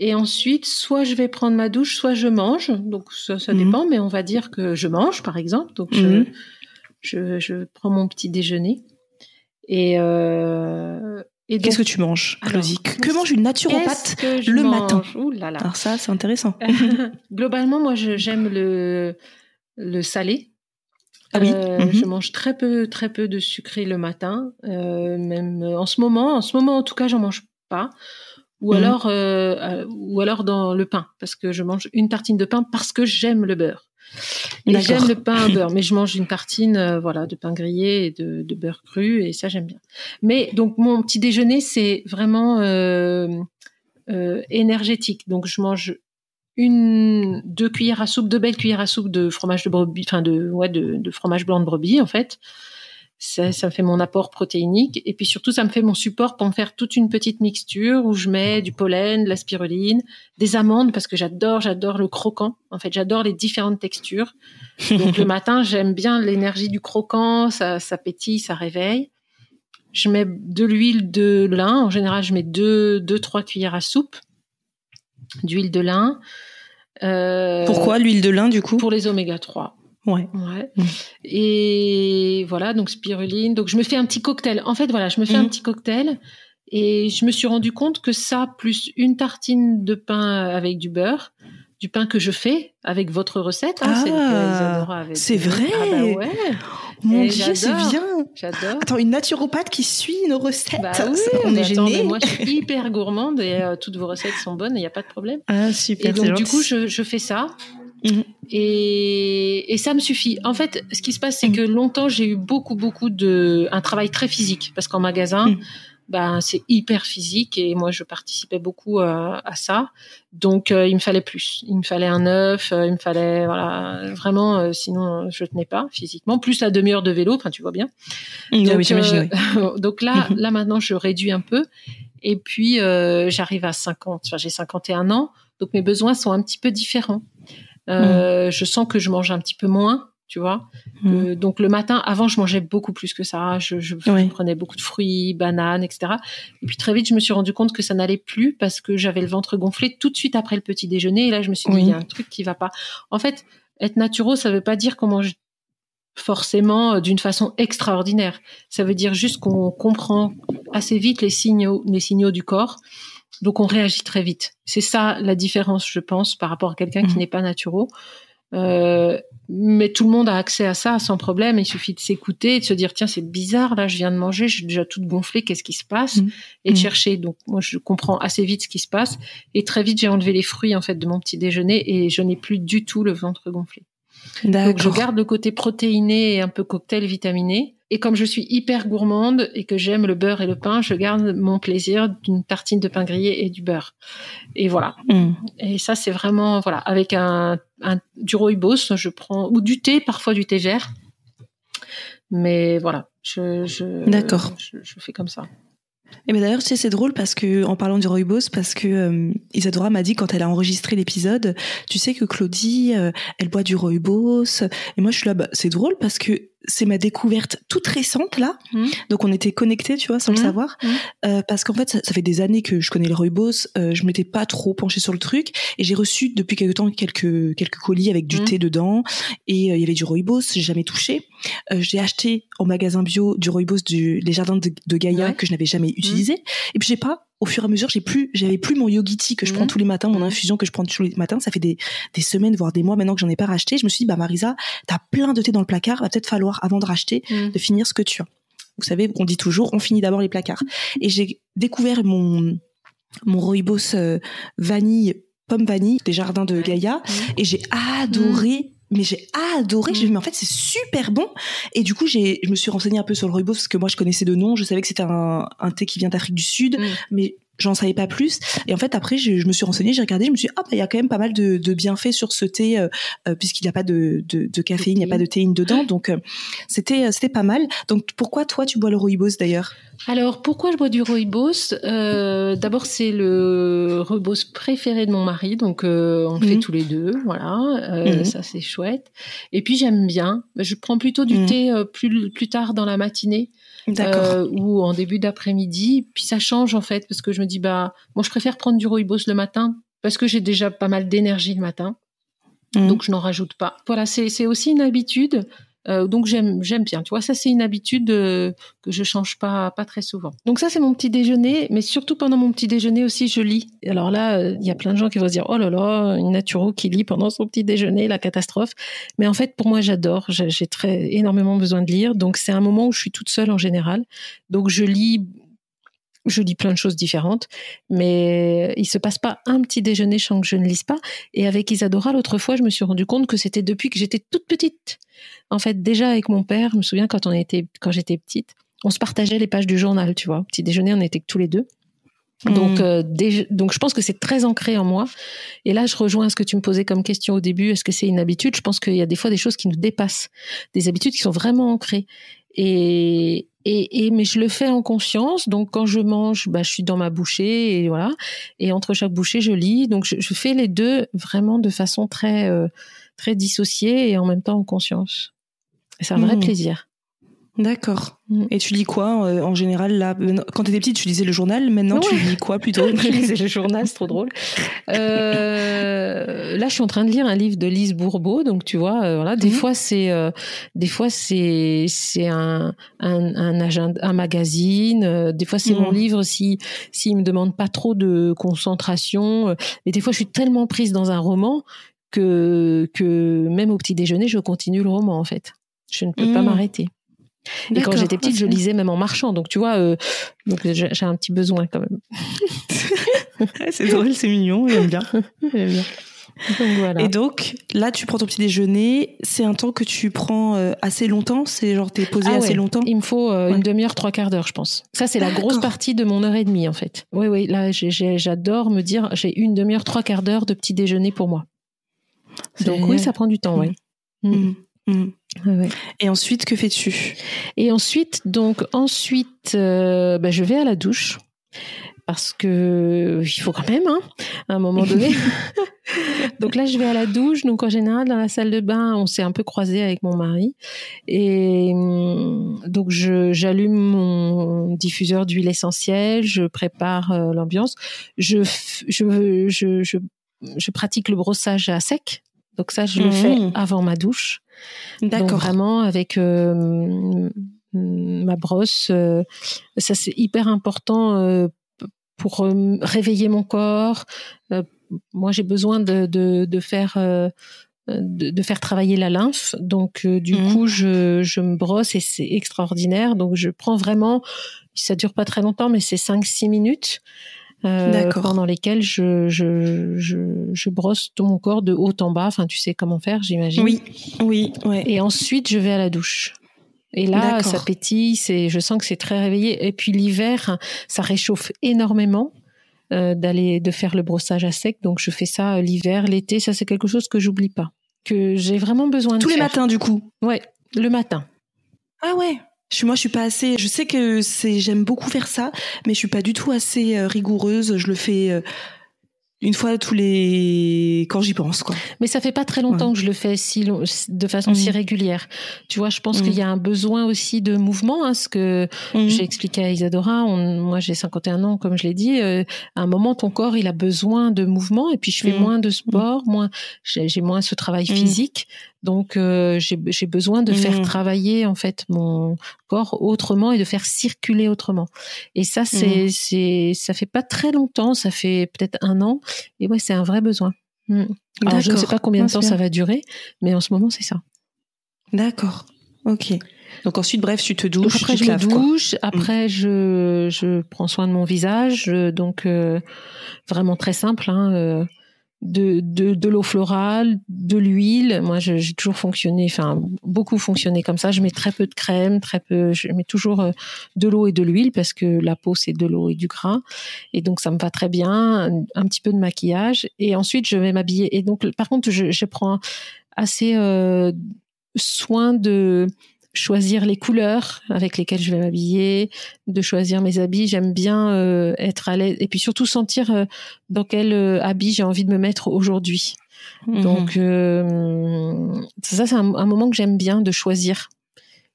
Et ensuite, soit je vais prendre ma douche, soit je mange. Donc ça, ça dépend, mais on va dire que je mange, par exemple. Donc je, je, je prends mon petit déjeuner. Et, euh, qu'est-ce que tu manges Claudie que mange une naturopathe que le mange matin Ouh là là. alors ça c'est intéressant Globalement, moi, j'aime le, le salé. Ah oui, Euh, mhm. Je mange très peu, très peu de sucré le matin. Euh, même euh, en ce moment, en ce moment, en tout cas, j'en mange pas. Ou Mhm. alors, euh, ou alors dans le pain, parce que je mange une tartine de pain parce que j'aime le beurre. Et j'aime le pain au beurre, mais je mange une tartine, euh, voilà, de pain grillé et de, de, beurre cru, et ça j'aime bien. Mais donc mon petit déjeuner, c'est vraiment euh, euh, énergétique. Donc je mange une, deux cuillères à soupe, deux belles cuillères à soupe de fromage de brebis, enfin de, ouais, de, de fromage blanc de brebis en fait ça, ça me fait mon apport protéinique et puis surtout ça me fait mon support pour me faire toute une petite mixture où je mets du pollen, de la spiruline, des amandes parce que j'adore, j'adore le croquant. En fait, j'adore les différentes textures. Donc le matin, j'aime bien l'énergie du croquant, ça, ça pétille, ça réveille. Je mets de l'huile de lin. En général, je mets deux, deux, trois cuillères à soupe d'huile de lin. Euh, Pourquoi l'huile de lin du coup? Pour les oméga 3. Ouais. ouais. Mm. Et voilà, donc spiruline. Donc je me fais un petit cocktail. En fait, voilà, je me fais un mm. petit cocktail et je me suis rendu compte que ça, plus une tartine de pain avec du beurre, du pain que je fais avec votre recette. Hein, ah, c'est vrai. Ah bah ouais. Mon Dieu, c'est bien. J'adore. Attends, une naturopathe qui suit nos recettes. Bah oui, on est gênés. Moi, je suis hyper gourmande et euh, toutes vos recettes sont bonnes. Il n'y a pas de problème. Ah super. Et donc du coup, je, je fais ça. Mhm. Et, et, ça me suffit. En fait, ce qui se passe, c'est mhm. que longtemps, j'ai eu beaucoup, beaucoup de un travail très physique, parce qu'en magasin, mhm. ben c'est hyper physique et moi, je participais beaucoup à, à ça. Donc, euh, il me fallait plus. Il me fallait un œuf. Euh, il me fallait voilà vraiment. Euh, sinon, je tenais pas physiquement. Plus la demi-heure de vélo. Enfin, tu vois bien. Donc, oui, j'imagine. donc là, là maintenant, je réduis un peu. Et puis, j'arrive à 50. Enfin, j'ai 51 ans. Donc, mes besoins sont un petit peu différents. Euh, mm. Je sens que je mange un petit peu moins, tu vois. Mm. Euh, donc le matin, avant, je mangeais beaucoup plus que ça. Je, je, prenais beaucoup de fruits, bananes, etc. Et puis très vite, je me suis rendu compte que ça n'allait plus parce que j'avais le ventre gonflé tout de suite après le petit déjeuner. Et là, je me suis dit, il y a un truc qui va pas. En fait, être naturel, ça veut pas dire qu'on mange forcément euh, d'une façon extraordinaire. Ça veut dire juste qu'on comprend assez vite les signaux, les signaux du corps donc on réagit très vite. C'est ça la différence, je pense, par rapport à quelqu'un qui mhm. n'est pas naturel. Euh, mais tout le monde a accès à ça sans problème. Il suffit de s'écouter et de se dire tiens c'est bizarre là je viens de manger, je suis déjà toute gonflée, qu'est-ce qui se passe? Mhm. Et de mhm. chercher. Donc moi je comprends assez vite ce qui se passe et très vite j'ai enlevé les fruits en fait de mon petit déjeuner et je n'ai plus du tout le ventre gonflé. Donc je garde le côté protéiné et un peu cocktail vitaminé. Et comme je suis hyper gourmande et que j'aime le beurre et le pain, je garde mon plaisir d'une tartine de pain grillé et du beurre. Et voilà. Mm. Et ça, c'est vraiment, voilà, avec un, un du rooibos, je prends, ou du thé, parfois du thé vert. Mais voilà, je, je, D'accord. Je, je fais comme ça. Et mais d'ailleurs, c'est drôle parce que en parlant du rooibos, parce que euh, Isadora m'a dit quand elle a enregistré l'épisode, tu sais que Claudie, euh, elle boit du rooibos. Et moi, je suis là, bah, c'est drôle parce que c'est ma découverte toute récente là. Mmh. Donc on était connectés, tu vois, sans le mmh. savoir, mmh. euh, parce qu'en fait ça, fait des années que je connais le rooibos. Euh, je m'étais pas trop penchée sur le truc et j'ai reçu depuis quelque temps quelques quelques colis avec du thé dedans et euh, il y avait du rooibos. J'ai jamais touché. Euh, j'ai acheté au magasin bio du rooibos du les jardins de, de Gaïa que je n'avais jamais utilisé et puis j'ai pas au fur et à mesure, j'ai plus, j'avais plus mon yogiti que je prends mhm. tous les matins, mon mhm. infusion que je prends tous les matins. Ça fait des, des semaines, voire des mois maintenant que j'en ai pas racheté. Je me suis dit, bah Marisa, t'as plein de thé dans le placard, va peut-être falloir avant de racheter, mhm. de finir ce que tu as. Vous savez, on dit toujours, on finit d'abord les placards. Et j'ai découvert mon mon rooibos euh, vanille pomme vanille des jardins de Gaïa et j'ai adoré mais j'ai adoré. J'ai vu, mais en fait, c'est super bon. Et du coup, j'ai, je me suis renseignée un peu sur le rooibos parce que moi, je connaissais de nom. Je savais que c'était un, un thé qui vient d'Afrique du Sud, mm. mais j'en savais pas plus. Et en fait, après, je, je me suis renseignée, j'ai regardé, je me suis dit, ah, bah, il y a quand même pas mal de, de bienfaits sur ce thé, euh, euh puisqu'il n'y a pas de, de, de caféine, il n'y a pas de théine dedans. Donc, euh, c'était, c'était pas mal. Donc, pourquoi toi, tu bois le rooibos d'ailleurs? Alors, pourquoi je bois du rooibos? Euh, D'abord, c'est le rooibos préféré de mon mari, donc on le fait mhm. tous les deux, voilà. Mhm. Ça, c'est chouette. Et puis, j'aime bien. Je prends plutôt du mhm. thé plus plus tard dans la matinée. Ou en début d'après-midi, puis ça change en fait parce que je me dis bah moi je préfère prendre du rooibos le matin parce que j'ai déjà pas mal d'énergie le matin, donc je n'en rajoute pas. Voilà, c'est aussi une habitude. Euh, donc j'aime j'aime bien. Tu vois, ça c'est une habitude euh, que je change pas pas très souvent. Donc ça c'est mon petit déjeuner, mais surtout pendant mon petit déjeuner aussi je lis. Alors là, euh, il y a plein de gens qui vont se dire oh là là, une naturo qui lit pendant son petit déjeuner, la catastrophe. Mais en fait pour moi j'adore. J'ai très énormément besoin de lire. Donc c'est un moment où je suis toute seule en général. Donc je lis je lis plein de choses différentes, mais il se passe pas un petit déjeuner sans que je ne lise pas. Et avec Isadora, l'autre fois, je me suis rendu compte que c'était depuis que j'étais toute petite. En fait, déjà avec mon père, je me souviens quand on était, quand j'étais petite, on se partageait les pages du journal, tu vois. petit déjeuner, on était que tous les deux. Donc, Mm. euh, donc je pense que c'est très ancré en moi. Et là, je rejoins ce que tu me posais comme question au début. Est-ce que c'est une habitude? Je pense qu'il y a des fois des choses qui nous dépassent, des habitudes qui sont vraiment ancrées. Et, et, et mais je le fais en conscience. Donc quand je mange, bah, je suis dans ma bouchée et voilà. Et entre chaque bouchée, je lis. Donc je, je fais les deux vraiment de façon très euh, très dissociée et en même temps en conscience. C'est un vrai Mhm. plaisir. D'accord. Mm. Et tu lis quoi euh, en général là? Euh, Quand t'étais petite, tu lisais le journal. Maintenant, tu lis quoi plutôt? Je lisais le journal, c'est trop drôle. Euh, là, je suis en train de lire un livre de Lise Bourbeau, donc tu vois, euh, voilà. Des Mhm. fois, c'est, des fois, c'est, c'est un, un, un agenda, un magazine. des fois, c'est mon Mhm. livre si, s'il me demande pas trop de concentration. Mais des fois, je suis tellement prise dans un roman que, que même au petit déjeuner, je continue le roman en fait. Je ne peux pas Mhm. m'arrêter. Et quand j'étais petite, je lisais même en marchant. Donc, tu vois, euh, donc j'ai un petit besoin quand même. c'est drôle, c'est mignon, j'aime bien. J'aime bien. Donc voilà. Et donc, là, tu prends ton petit déjeuner. C'est un temps que tu prends euh, assez longtemps? C'est genre t'es posé Ah assez longtemps? Il me faut euh, Ouais. une demi-heure, trois quarts d'heure, je pense. Ça, c'est la grosse partie de mon heure et demie, en fait. Oui, oui, là, j'adore me dire, j'ai une demi-heure, trois quarts d'heure de petit déjeuner pour moi. Donc oui, ça prend du temps, oui. Mm. Mm. Ouais. Et ensuite, que fais-tu? Et ensuite, donc ensuite, euh, bah, je vais à la douche parce que il faut quand même, hein, à un moment donné. donc là, je vais à la douche. Donc en général, dans la salle de bain, on s'est un peu croisé avec mon mari, et hum, donc je j'allume mon diffuseur d'huile essentielle, je prépare euh, l'ambiance, je je je je pratique le brossage à sec. Donc ça, je le Mhm. fais avant ma douche. D'accord. vraiment avec euh, ma brosse, euh, ça c'est hyper important euh, pour réveiller mon corps. Moi j'ai besoin de, de, de faire de, de faire travailler la lymphe. Donc euh, du Mhm. coup je, je me brosse et c'est extraordinaire. Donc je prends vraiment, ça dure pas très longtemps, mais c'est 5-6 minutes. Euh, pendant lesquelles je, je, je, je brosse tout mon corps de haut en bas. Enfin, tu sais comment faire, j'imagine. Oui, oui, ouais. Et ensuite, je vais à la douche. Et là, ça pétille, c'est, je sens que c'est très réveillé. Et puis l'hiver, ça réchauffe énormément euh, d'aller, de faire le brossage à sec. Donc je fais ça euh, l'hiver, l'été. Ça, c'est quelque chose que j'oublie pas, que j'ai vraiment besoin de Tous les faire. matins, du coup. Ouais, le matin. Ah ouais. Je suis, moi, je suis pas assez. Je sais que c'est, j'aime beaucoup faire ça, mais je suis pas du tout assez euh, rigoureuse. Je le fais euh, une fois tous les quand j'y pense, quoi. Mais ça fait pas très longtemps que je le fais si long- de façon si régulière. Tu vois, je pense Mhm. qu'il y a un besoin aussi de mouvement, hein, ce que Mhm. J'ai expliqué à Isadora, on- moi j'ai 51 ans, comme je l'ai dit, euh, à un moment ton corps il a besoin de mouvement et puis je fais Mm. moins de sport, moins j'ai moins ce travail Mm. physique, donc euh, j'ai j'ai besoin de faire Mm. travailler en fait mon corps autrement et de faire circuler autrement. Et ça c'est c'est ça fait pas très longtemps, ça fait peut-être un an et ouais c'est un vrai besoin. Mm. Alors je ne sais pas combien de temps ça va durer, mais en ce moment c'est ça. D'accord. Ok. Donc ensuite, bref, tu te douches, Donc après tu je te me laves, quoi. douche, après je je prends soin de mon visage, euh, donc euh, vraiment très simple, hein, euh, de de, de l'eau florale, de l'huile. Moi j'ai toujours fonctionné, enfin beaucoup fonctionné comme ça. Je mets très peu de crème, très peu. Je mets toujours euh, de l'eau et de l'huile parce que la peau c'est de l'eau et du gras, et donc ça me va très bien. Un, un petit peu de maquillage et ensuite je vais m'habiller. Et donc par contre je, je prends assez euh, soin de choisir les couleurs avec lesquelles je vais m'habiller, de choisir mes habits. J'aime bien euh, être à l'aise et puis surtout sentir euh, dans quel euh, habit j'ai envie de me mettre aujourd'hui. Mhm. Donc ça, c'est un, un moment que j'aime bien de choisir.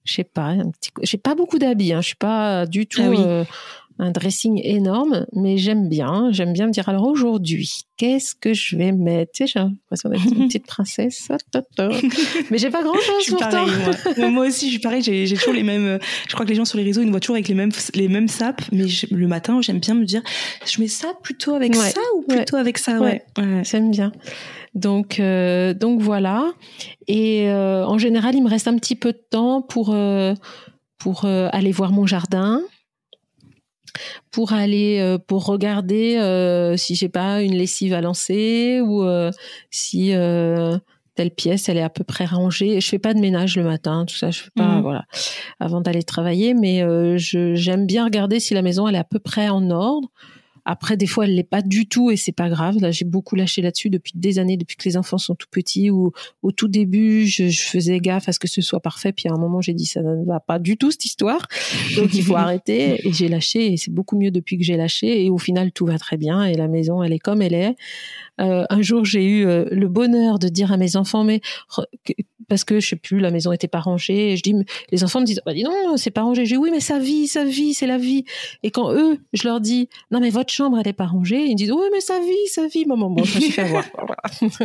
Je sais pas, j'ai pas beaucoup d'habits. Hein. Je suis pas du tout Ah oui. Un dressing énorme, mais j'aime bien. J'aime bien me dire alors aujourd'hui, qu'est-ce que je vais mettre? Tu sais, j'ai l'impression d'être une petite princesse. Mais j'ai pas grand Je suis pourtant. pareil, moi. Aussi, je suis pareil. J'ai toujours les mêmes. Je crois que les gens sur les réseaux, ils me voient toujours avec les mêmes, les mêmes sapes. Mais je- le matin, j'aime bien me dire, je mets ça plutôt avec Ouais. ça ou plutôt avec ça, ouais. ouais. J'aime bien. Donc, euh, donc voilà. Et euh, en général, il me reste un petit peu de temps pour euh, pour aller voir mon jardin. Pour aller euh, pour regarder euh, si j'ai pas une lessive à lancer ou euh, si telle pièce elle est à peu près rangée. Je fais pas de ménage le matin, tout ça, je fais pas Mhm. voilà avant d'aller travailler, mais je j'aime bien regarder si la maison elle est à peu près en ordre. Après, des fois, elle l'est pas du tout et c'est pas grave. Là, j'ai beaucoup lâché là-dessus depuis des années, depuis que les enfants sont tout petits. Ou au tout début, je, je faisais gaffe à ce que ce soit parfait. Puis à un moment, j'ai dit ça ne va pas du tout cette histoire. Donc il faut arrêter. Et j'ai lâché. Et c'est beaucoup mieux depuis que j'ai lâché. Et au final, tout va très bien. Et la maison, elle est comme elle est. Euh, un jour, j'ai eu euh, le bonheur de dire à mes enfants, mais re- que- parce que je sais plus, la maison était pas rangée. Et je dis, les enfants me disent, bah dis non, c'est pas rangé. Je dis oui, mais ça vit, ça vit, c'est la vie. Et quand eux, je leur dis, non mais votre chambre elle est pas rangée, ils me disent, oui mais ça vit, ça vit, maman. Bon, je me suis fait avoir.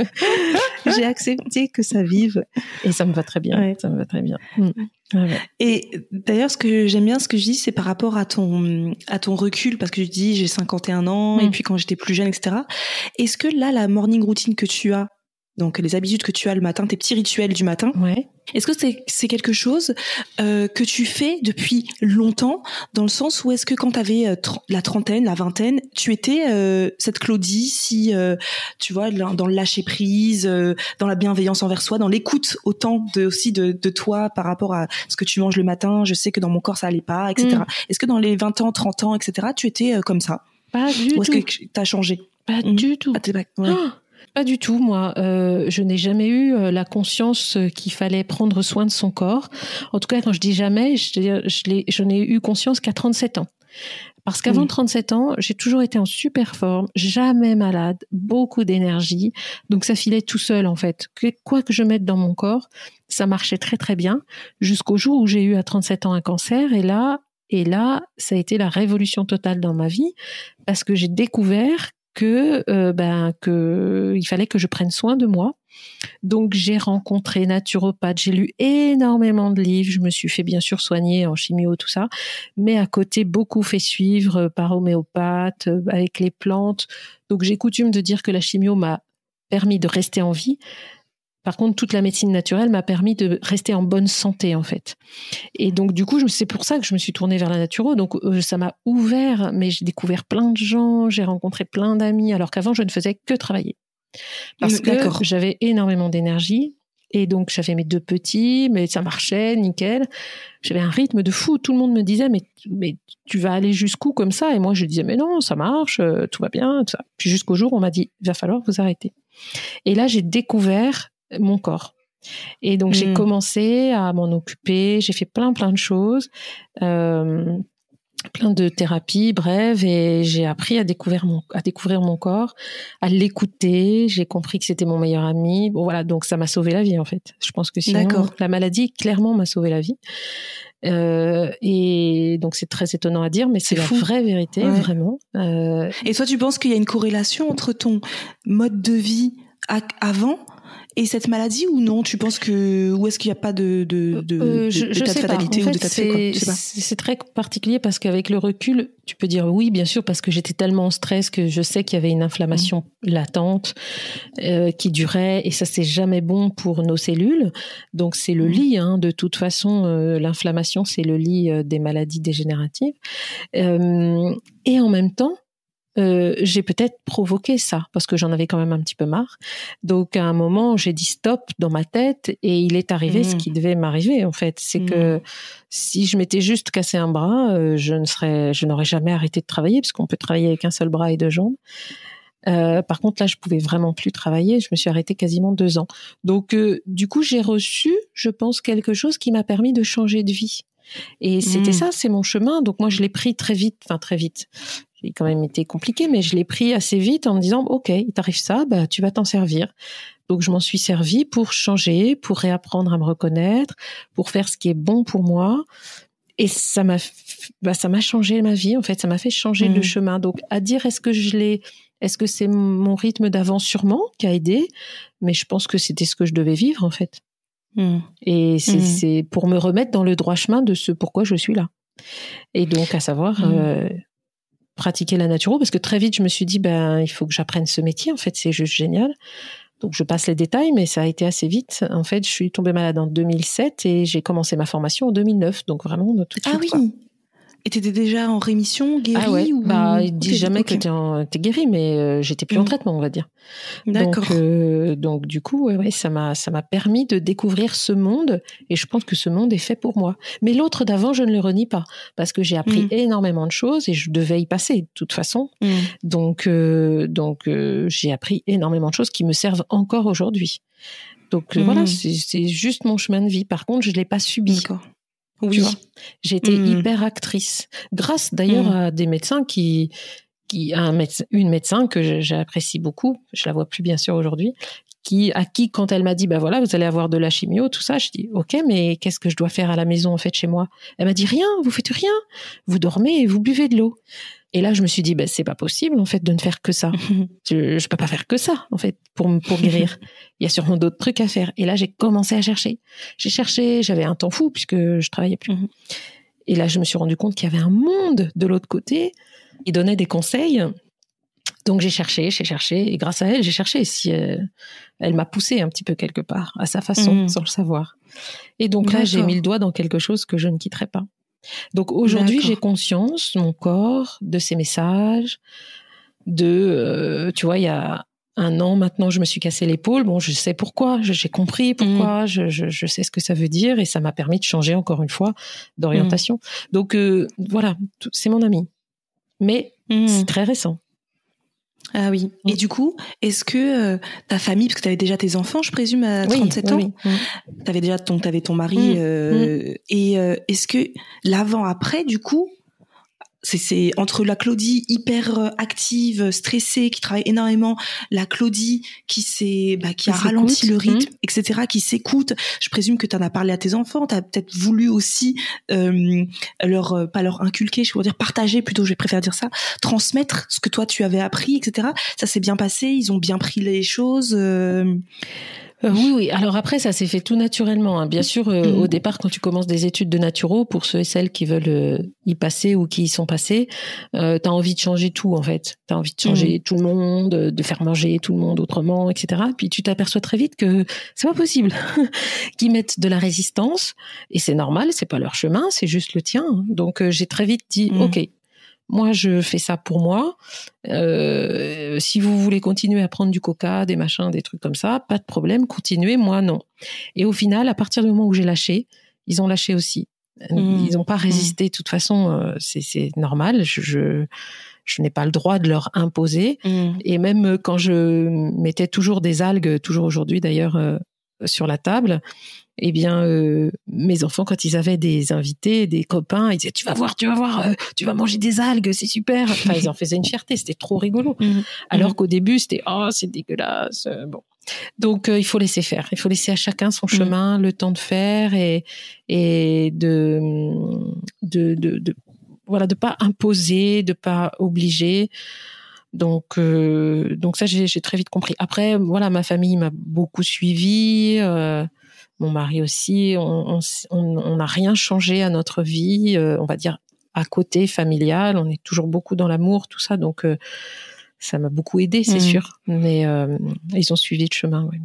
J'ai accepté que ça vive et ça me va très bien. Ouais. Ça me va très bien. Mm. Ouais, ouais. Et d'ailleurs, ce que j'aime bien, ce que je dis, c'est par rapport à ton à ton recul, parce que je dis j'ai 51 ans Mm. et puis quand j'étais plus jeune, etc. Est-ce que là, la morning routine que tu as, donc les habitudes que tu as le matin, tes petits rituels du matin, Ouais. est-ce que c'est c'est quelque chose euh, que tu fais depuis longtemps, dans le sens où est-ce que quand tu avais la trentaine, la vingtaine, tu étais euh, cette Claudie, si euh, tu vois, dans le lâcher prise, euh, dans la bienveillance envers soi, dans l'écoute autant de aussi de, de toi par rapport à ce que tu manges le matin. Je sais que dans mon corps ça allait pas, etc. Mm. Est-ce que dans les 20 ans, 30 ans, etc. Tu étais euh, comme ça? Pas du ou est-ce que t'as changé? Pas Mm. du tout. Ah, t'es pas- du tout, moi. Euh, je n'ai jamais eu euh, la conscience euh, qu'il fallait prendre soin de son corps. En tout cas, quand je dis jamais, je, je, l'ai- je n'ai eu conscience qu'à 37 ans. Parce qu'avant Mm. 37 ans, j'ai toujours été en super forme, jamais malade, beaucoup d'énergie. Donc ça filait tout seul en fait. Quoi que je mette dans mon corps, ça marchait très très bien jusqu'au jour où j'ai eu à 37 ans un cancer. Et là, et là, ça a été la révolution totale dans ma vie parce que j'ai découvert que euh, ben que il fallait que je prenne soin de moi. Donc j'ai rencontré naturopathe, j'ai lu énormément de livres, je me suis fait bien sûr soigner en chimio tout ça, mais à côté beaucoup fait suivre par homéopathe euh, avec les plantes. Donc j'ai coutume de dire que la chimio m'a permis de rester en vie. Par contre, toute la médecine naturelle m'a permis de rester en bonne santé, en fait. Et donc, du coup, c'est pour ça que je me suis tournée vers la naturo. Donc, euh, ça m'a ouvert, mais j'ai découvert plein de gens, j'ai rencontré plein d'amis, alors qu'avant, je ne faisais que travailler. Parce Mm, d'accord. que j'avais énormément d'énergie. Et donc, j'avais mes deux petits, mais ça marchait, nickel. J'avais un rythme de fou. Tout le monde me disait, mais, mais tu vas aller jusqu'où comme ça? Et moi, je disais, mais non, ça marche, euh, tout va bien, tout ça. Puis jusqu'au jour où on m'a dit, il va falloir vous arrêter. Et là, j'ai découvert mon corps. Et donc, j'ai Mm. commencé à m'en occuper. J'ai fait plein, plein de choses. Euh, plein de thérapies, bref, et j'ai appris à découvrir mon, à découvrir mon corps, à l'écouter. J'ai compris que c'était mon meilleur ami. Bon, voilà. Donc, ça m'a sauvé la vie, en fait. Je pense que sinon, la maladie, clairement, m'a sauvé la vie. Euh, et donc, c'est très étonnant à dire, mais c'est la vraie vérité, Ouais. vraiment. Euh, Et toi, tu penses qu'il y a une corrélation entre ton mode de vie avant et cette maladie ou non Tu penses que ou est-ce qu'il n'y a pas de de de, Euh, de- je, de sais pas. fatalité En ou d'état de fait c'est très particulier parce qu'avec le recul, tu peux dire oui, bien sûr, parce que j'étais tellement en stress que je sais qu'il y avait une inflammation latente euh, qui durait et ça c'est jamais bon pour nos cellules. Donc c'est le Mhm. lit, hein, de toute façon, euh, l'inflammation c'est le lit euh, des maladies dégénératives. Euh, et en même temps. Euh, j'ai peut-être provoqué ça parce que j'en avais quand même un petit peu marre. Donc à un moment, j'ai dit stop dans ma tête et il est arrivé ce Mhm. qui devait m'arriver en fait. C'est que si je m'étais juste cassé un bras, euh, je ne serais, je n'aurais jamais arrêté de travailler parce qu'on peut travailler avec un seul bras et deux jambes. Euh, par contre, là, je pouvais vraiment plus travailler. Je me suis arrêtée quasiment deux ans. Donc, du coup, j'ai reçu, je pense, quelque chose qui m'a permis de changer de vie. Et c'était Mhm. ça, c'est mon chemin. Donc, moi, je l'ai pris très vite, enfin très vite. J'ai quand même été compliqué, mais je l'ai pris assez vite en me disant, ok, il t'arrive ça, bah, tu vas t'en servir. Donc, je m'en suis servi pour changer, pour réapprendre à me reconnaître, pour faire ce qui est bon pour moi. Et ça m'a, bah, ça m'a changé ma vie. En fait, ça m'a fait changer Mhm. le chemin. Donc, à dire, est-ce que je l'ai, est-ce que c'est mon rythme d'avant sûrement qui a aidé? Mais je pense que c'était ce que je devais vivre en fait. Hmm. Et c'est Mhm. c'est pour me remettre dans le droit chemin de ce pourquoi je suis là. Et donc, à savoir, Mhm. euh, pratiquer la naturo, parce que très vite, je me suis dit, ben, il faut que j'apprenne ce métier. En fait, c'est juste génial. Donc, je passe les détails, mais ça a été assez vite. En fait, je suis tombée malade en 2007 et j'ai commencé ma formation en 2009. Donc, vraiment, tout de Ah suite, oui. quoi. Et t'étais déjà en rémission, guérie Ah ouais, ou... bah, ou il dit t'es- jamais ok. que t'es, en- t'es guéri, mais euh, j'étais plus en Mm. traitement, on va dire. D'accord. Donc, euh, donc du coup, ouais, ouais, ça m'a, ça m'a permis de découvrir ce monde, et je pense que ce monde est fait pour moi. Mais l'autre d'avant, je ne le renie pas, parce que j'ai appris Mm. énormément de choses et je devais y passer de toute façon. Mm. Donc, euh, donc euh, j'ai appris énormément de choses qui me servent encore aujourd'hui. Donc voilà, c'est, c'est juste mon chemin de vie. Par contre, je l'ai pas subi. D'accord. Oui. vois. J'ai été Mm. hyper actrice, grâce d'ailleurs Mm. à des médecins qui, qui à un médecin, une médecin que j'apprécie beaucoup. Je la vois plus bien sûr aujourd'hui. Qui, à qui, quand elle m'a dit, bah voilà, vous allez avoir de la chimio, tout ça, je dis, ok, mais qu'est-ce que je dois faire à la maison, en fait, chez moi? Elle m'a dit, rien, vous faites rien. Vous dormez et vous buvez de l'eau. Et là, je me suis dit, bah, c'est pas possible, en fait, de ne faire que ça. Je, je peux pas faire que ça, en fait, pour, pour guérir. Il y a sûrement d'autres trucs à faire. Et là, j'ai commencé à chercher. J'ai cherché, j'avais un temps fou puisque je travaillais plus. Mhm. Et là, je me suis rendu compte qu'il y avait un monde de l'autre côté. Il donnait des conseils. Donc j'ai cherché, j'ai cherché, et grâce à elle, j'ai cherché. Si euh, elle m'a poussé un petit peu quelque part, à sa façon, Mhm. sans le savoir. Et donc là, j'ai mis le doigt dans quelque chose que je ne quitterai pas. Donc aujourd'hui, j'ai conscience, mon corps, de ces messages, de, euh, tu vois, il y a un an maintenant, je me suis cassé l'épaule. Bon, je sais pourquoi, j'ai compris pourquoi, je, je, je sais ce que ça veut dire, et ça m'a permis de changer encore une fois d'orientation. Donc euh, voilà, c'est mon ami, mais Mm. c'est très récent. Ah oui. Mm. Et du coup, est-ce que euh, ta famille, parce que tu avais déjà tes enfants, je présume, à Oui, 37 oui, ans, oui. Mm. tu avais déjà ton, t'avais ton mari, Mm. euh, et euh, est-ce que l'avant-après, du coup, c'est, c'est entre la Claudie hyper euh, active, stressée, qui travaille énormément, la Claudie qui s'est, bah, qui Qui a ralenti le rythme, mm. etc., qui s'écoute. Je présume que tu en as parlé à tes enfants, tu as peut-être voulu aussi euh, leur, euh, pas leur inculquer, je veux dire partager plutôt, je préfère dire ça, transmettre ce que toi tu avais appris, etc. Ça s'est bien passé, ils ont bien pris les choses. euh, Euh, oui, oui. Alors après, ça s'est fait tout naturellement. hein. Bien sûr, euh, Mhm. au départ, quand tu commences des études de naturo, pour ceux et celles qui veulent euh, y passer ou qui y sont passés, euh, t'as envie de changer tout en fait. T'as envie de changer tout le monde, euh, de faire manger tout le monde autrement, etc. Puis tu t'aperçois très vite que c'est pas possible. Qu'ils mettent de la résistance et c'est normal, c'est pas leur chemin, c'est juste le tien. Donc euh, j'ai très vite dit, Mhm. ok. Moi, je fais ça pour moi. Euh, si vous voulez continuer à prendre du coca, des machins, des trucs comme ça, pas de problème, continuez. Moi, non. Et au final, à partir du moment où j'ai lâché, ils ont lâché aussi. Mm. Ils n'ont pas résisté. De toute façon, euh, c'est normal. Je, je, je n'ai pas le droit de leur imposer. Et même euh, quand je mettais toujours des algues, toujours aujourd'hui d'ailleurs, euh, sur la table, eh bien, euh, mes enfants, quand ils avaient des invités, des copains, ils disaient Tu vas voir, tu vas voir, euh, tu vas manger des algues, c'est super. Enfin, ils en faisaient une fierté, c'était trop rigolo. Mhm. Alors qu'au début, c'était Oh, c'est dégueulasse. euh, Bon. Donc, euh, il faut laisser faire. Il faut laisser à chacun son chemin, le temps de faire et, et de, de, de, de, voilà, de pas imposer, de pas obliger. Donc, euh, donc ça, j'ai j'ai très vite compris. Après, voilà, ma famille m'a beaucoup suivi, euh, mon mari aussi. On n'a rien changé à notre vie, euh, on va dire à côté familial. On est toujours beaucoup dans l'amour, tout ça. Donc, euh, ça m'a beaucoup aidé, c'est Mhm. sûr. Mais euh, ils ont suivi le chemin. Ouais.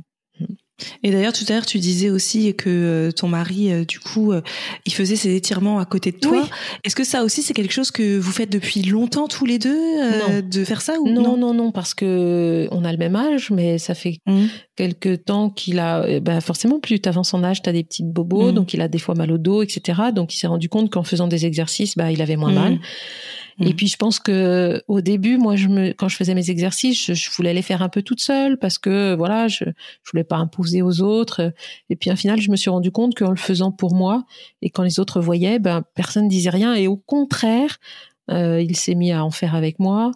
Et d'ailleurs, tout à l'heure, tu disais aussi que euh, ton mari, euh, du coup, euh, il faisait ses étirements à côté de toi. Oui. Est-ce que ça aussi, c'est quelque chose que vous faites depuis longtemps tous les deux, euh, Non. de faire ça ou Non, non, non, parce que on a le même âge, mais ça fait Mhm. quelque temps qu'il a, euh, bah forcément, plus tu avances en âge, tu as des petites bobos, Mhm. donc il a des fois mal au dos, etc. Donc il s'est rendu compte qu'en faisant des exercices, bah il avait moins Mhm. mal. Et Mhm. puis je pense que au début, moi, je me, quand je faisais mes exercices, je, je voulais les faire un peu toute seule parce que voilà, je, je voulais pas imposer aux autres. Et puis au final, je me suis rendu compte qu'en le faisant pour moi et quand les autres voyaient, ben personne disait rien. Et au contraire, euh, il s'est mis à en faire avec moi.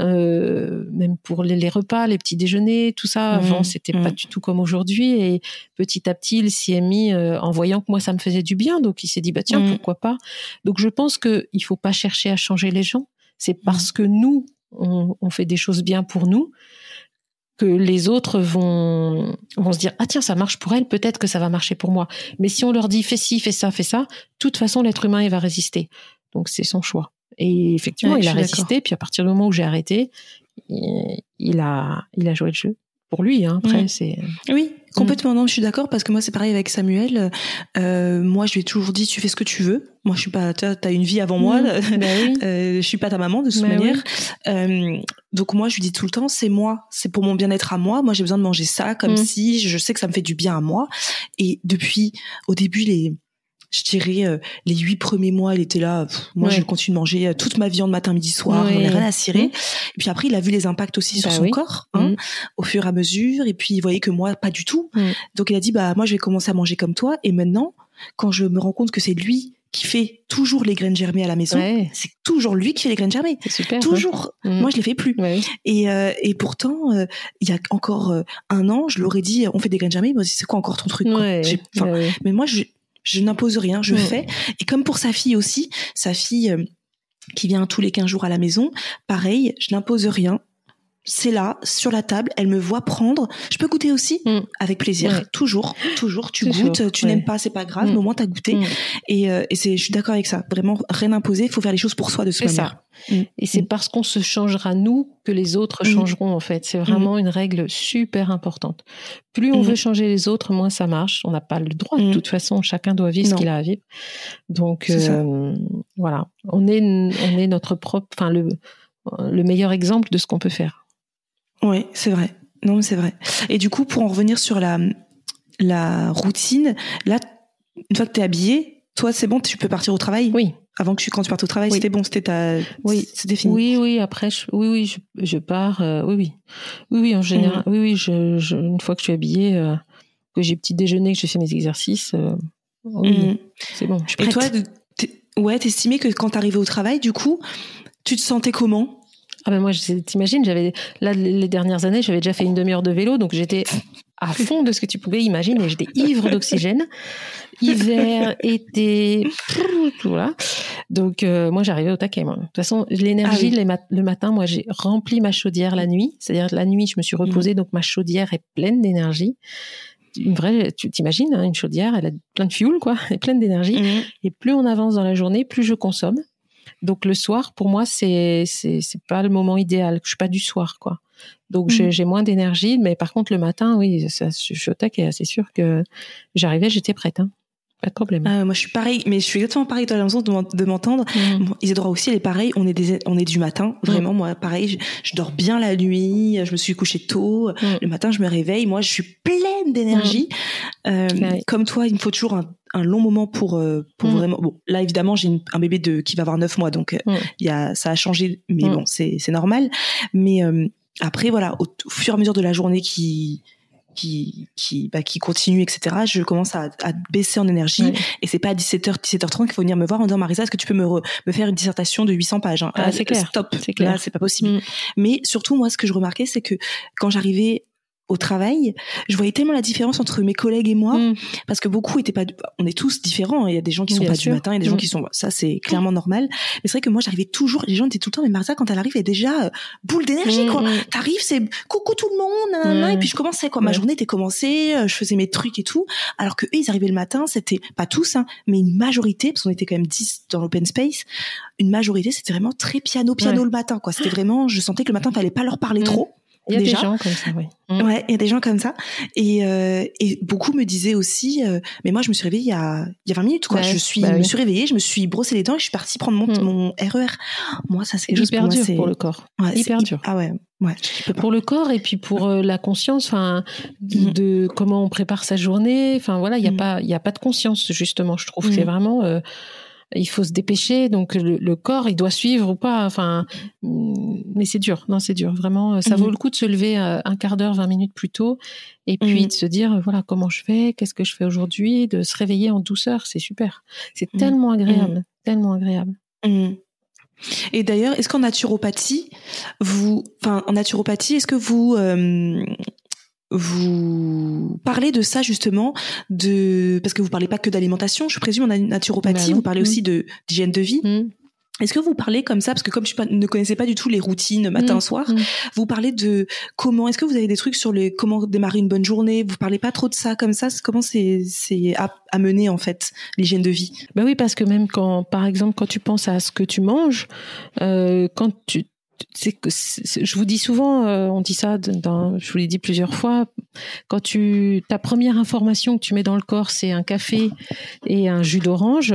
Euh, même pour les, les repas, les petits déjeuners, tout ça. Avant, Mhm, c'était mhm. pas du tout comme aujourd'hui. Et petit à petit, il s'y est mis euh, en voyant que moi, ça me faisait du bien. Donc, il s'est dit, bah tiens, Mhm. pourquoi pas? Donc, je pense que il faut pas chercher à changer les gens. C'est parce que nous, on, on fait des choses bien pour nous que les autres vont vont se dire ah tiens ça marche pour elle peut-être que ça va marcher pour moi mais si on leur dit fais ci fais ça fais ça de toute façon l'être humain il va résister donc c'est son choix et effectivement Ouais, il a résisté puis à partir du moment où j'ai arrêté il, il a il a joué le jeu pour lui. Hein. Après, mm. c'est. Oui, complètement. Non, je suis d'accord parce que moi, c'est pareil avec Samuel. Euh, moi, je lui ai toujours dit, tu fais ce que tu veux. Moi, je suis pas. T'as as une vie avant moi. Mm. Bah euh, je suis pas ta maman de toute bah manière. Euh, donc moi, je lui dis tout le temps, c'est moi, c'est pour mon bien-être à moi. Moi, j'ai besoin de manger ça, comme mm. si je sais que ça me fait du bien à moi. Et depuis, au début, les je dirais euh, les huit premiers mois, il était là. moi, je continue de manger euh, toute ma viande matin, midi, soir. Ouais. On rien à cirer. Mmh. Et puis après, il a vu les impacts aussi sur bah son corps, hein, mmh. au fur et à mesure. Et puis il voyait que moi, pas du tout. Mmh. Donc il a dit bah moi, je vais commencer à manger comme toi. Et maintenant, quand je me rends compte que c'est lui qui fait toujours les graines germées à la maison, c'est toujours lui qui fait les graines germées. C'est super. Toujours. Moi, je les fais plus. Et, euh, et pourtant, il y a encore un an, je l'aurais dit, on fait des graines germées. C'est quoi encore ton truc quoi? Mais moi, je, je n'impose rien, je mm. fais. Et comme pour sa fille aussi, sa fille euh, qui vient tous les 15 jours à la maison, pareil, je n'impose rien c'est là, sur la table, elle me voit prendre. Je peux goûter aussi mm. avec plaisir, toujours, toujours. Tu goûtes, tu n'aimes pas, c'est pas grave, mm. mais au moins t'as goûté. Mm. Et, euh, et c'est, je suis d'accord avec ça. Vraiment, rien imposer, il faut faire les choses pour soi de ce manière. Et c'est parce qu'on se changera nous que les autres changeront en fait. C'est vraiment une règle super importante. Plus on veut changer les autres, moins ça marche. On n'a pas le droit de toute façon. Chacun doit vivre ce qu'il a à vivre. Donc euh, voilà, on est, on est notre propre, enfin le le meilleur exemple de ce qu'on peut faire. Oui, c'est vrai. Non, mais c'est vrai. Et du coup, pour en revenir sur la, la routine, là, une fois que tu es habillé, toi, c'est bon, tu peux partir au travail Oui. Avant que tu, quand tu partes au travail, c'était bon, c'était ta, oui, c'était fini. Oui, oui. Après, je, oui, oui, je, je pars. Euh, oui, oui, oui, oui. En général, mhm. oui, oui. Je, je, une fois que je suis habillée, euh, que j'ai petit déjeuner, que j'ai fait mes exercices, euh, oui, mhm. c'est bon. Je Et toi, ouais, t'estimais que quand t'arrivais au travail, du coup, tu te sentais comment? Ah ben moi, t'imagines, j'avais là les dernières années, j'avais déjà fait une demi-heure de vélo, donc j'étais à fond de ce que tu pouvais imaginer. J'étais ivre d'oxygène, hiver, été, voilà. Donc euh, moi, j'arrivais au taquet. Moi. De toute façon, l'énergie ah le matin, moi, j'ai rempli ma chaudière la nuit. C'est-à-dire la nuit, je me suis reposée, mmh. donc ma chaudière est pleine d'énergie une vraie, tu t'imagines, hein, une chaudière, elle a plein de fuel, quoi, elle est pleine d'énergie. Mmh. Et plus on avance dans la journée, plus je consomme. Donc le soir, pour moi, c'est c'est c'est pas le moment idéal. Je suis pas du soir, quoi. Donc j'ai mhm. moins d'énergie, mais par contre le matin, oui, ça, je suis au taquet. C'est sûr que j'arrivais, j'étais prête. Hein. Pas de problème. Ah, moi, je suis pareil, mais je suis exactement pareil. Toi, l'impression de m'entendre. Mmh. Isidora aussi, elle est pareil. On est des, on est du matin. Mm. Vraiment, moi, pareil. Je, dors bien la nuit. Je me suis couchée tôt. Mm. Le matin, je me réveille. Moi, je suis pleine d'énergie. Mm. Euh, Comme toi, il me faut toujours un, un long moment pour, euh, pour vraiment. Bon, là, évidemment, j'ai un bébé de qui va avoir neuf mois, donc euh, il y a, ça a changé, mais bon, c'est, c'est normal. Mais euh, après, voilà, au, au, fur et à mesure de la journée qui qui qui bah, qui continue etc je commence à, à baisser en énergie. Et c'est pas à 17h 17h30 qu'il faut venir me voir en disant Marisa est-ce que tu peux me me faire une dissertation de 800 pages hein? ah, c'est clair. stop. C'est clair. Là c'est pas possible. Mm. mais surtout moi ce que je remarquais c'est que quand j'arrivais au travail, je voyais tellement la différence entre mes collègues et moi, mm. parce que beaucoup étaient pas, on est tous différents. Il y a des gens qui sont pas du matin, il y a des gens mm. qui sont, ça c'est clairement normal. Mais c'est vrai que moi j'arrivais toujours, les gens étaient tout le temps, mais Martha quand elle arrive, elle est déjà euh, boule d'énergie quoi. Mm, T'arrives, c'est coucou tout le monde, et puis je commençais quoi. Ma journée était commencée, euh, je faisais mes trucs et tout. Alors que eux, ils arrivaient le matin, c'était pas tous, hein, mais une majorité, parce qu'on était quand même 10 dans l'open space, une majorité, c'était vraiment très piano piano le matin quoi. C'était vraiment, je sentais que le matin, fallait pas leur parler trop il y a des gens comme ça, oui. Mm. Ouais, il y a des gens comme ça. Et, euh, et beaucoup me disaient aussi, euh, mais moi je me suis réveillée il y a, il y a 20 minutes, quoi. je suis, bah me suis réveillée, je me suis brossé les dents et je suis partie prendre mon, mm. mon RER. Moi, ça c'est quelque hyper pour dur pour le corps. Ouais, hyper dur. Ah ouais. Ouais, pour le corps et puis pour euh, la conscience, enfin, mm. de comment on prépare sa journée. Enfin voilà, il y a pas, il y a pas de conscience justement. Je trouve c'est vraiment euh, il faut se dépêcher, donc le, corps il doit suivre ou pas. Enfin, mais c'est dur, non c'est dur vraiment. Ça vaut mhm. le coup de se lever euh, un quart d'heure, 20 minutes plus tôt, et puis mhm. de se dire voilà comment je fais, qu'est-ce que je fais aujourd'hui, de se réveiller en douceur, c'est super. C'est mhm. tellement agréable, tellement agréable. Et d'ailleurs, est-ce qu'en naturopathie, vous, enfin en naturopathie, est-ce que vous euh, vous parlez de ça justement, de parce que vous parlez pas que d'alimentation, je présume en naturopathie, bah vous parlez aussi mm. de d'hygiène de vie. Mm. Est-ce que vous parlez comme ça parce que comme je ne connaissais pas du tout les routines matin mm. soir, vous parlez de comment est-ce que vous avez des trucs sur les comment démarrer une bonne journée? Vous parlez pas trop de ça comme ça? Comment c'est c'est à, mener en fait l'hygiène de vie? Ben oui parce que même quand par exemple quand tu penses à ce que tu manges, euh, quand tu c'est que je vous dis souvent, euh, on dit ça, dans, je vous l'ai dit plusieurs fois, quand tu ta première information que tu mets dans le corps, c'est un café et un jus d'orange.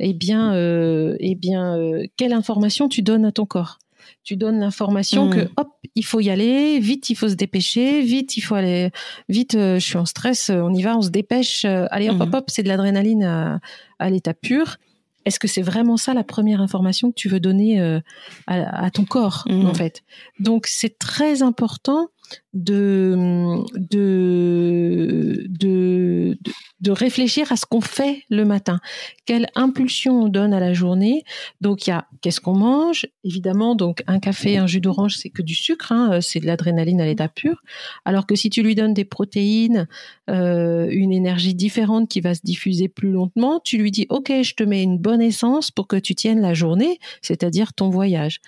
Eh bien, euh, eh bien, euh, quelle information tu donnes à ton corps? Tu donnes l'information que hmm. hop, il faut y aller, vite, il faut se dépêcher, vite, il faut aller, vite. je suis en stress, on y va, on se dépêche. allez, hop, hop, hmm. hop, c'est de l'adrénaline à, à l'état pur est-ce que c'est vraiment ça la première information que tu veux donner euh, à, ton corps mmh. en fait? Donc c'est très important de, de, de, de réfléchir à ce qu'on fait le matin. Quelle impulsion on donne à la journée. Donc, il y a qu'est-ce qu'on mange, évidemment. Donc, un café, un jus d'orange, c'est que du sucre, hein, euh, c'est de l'adrénaline à l'état pur. Alors que si tu lui donnes des protéines, euh, une énergie différente qui va se diffuser plus lentement, tu lui dis, OK, je te mets une bonne essence pour que tu tiennes la journée, c'est-à-dire ton voyage.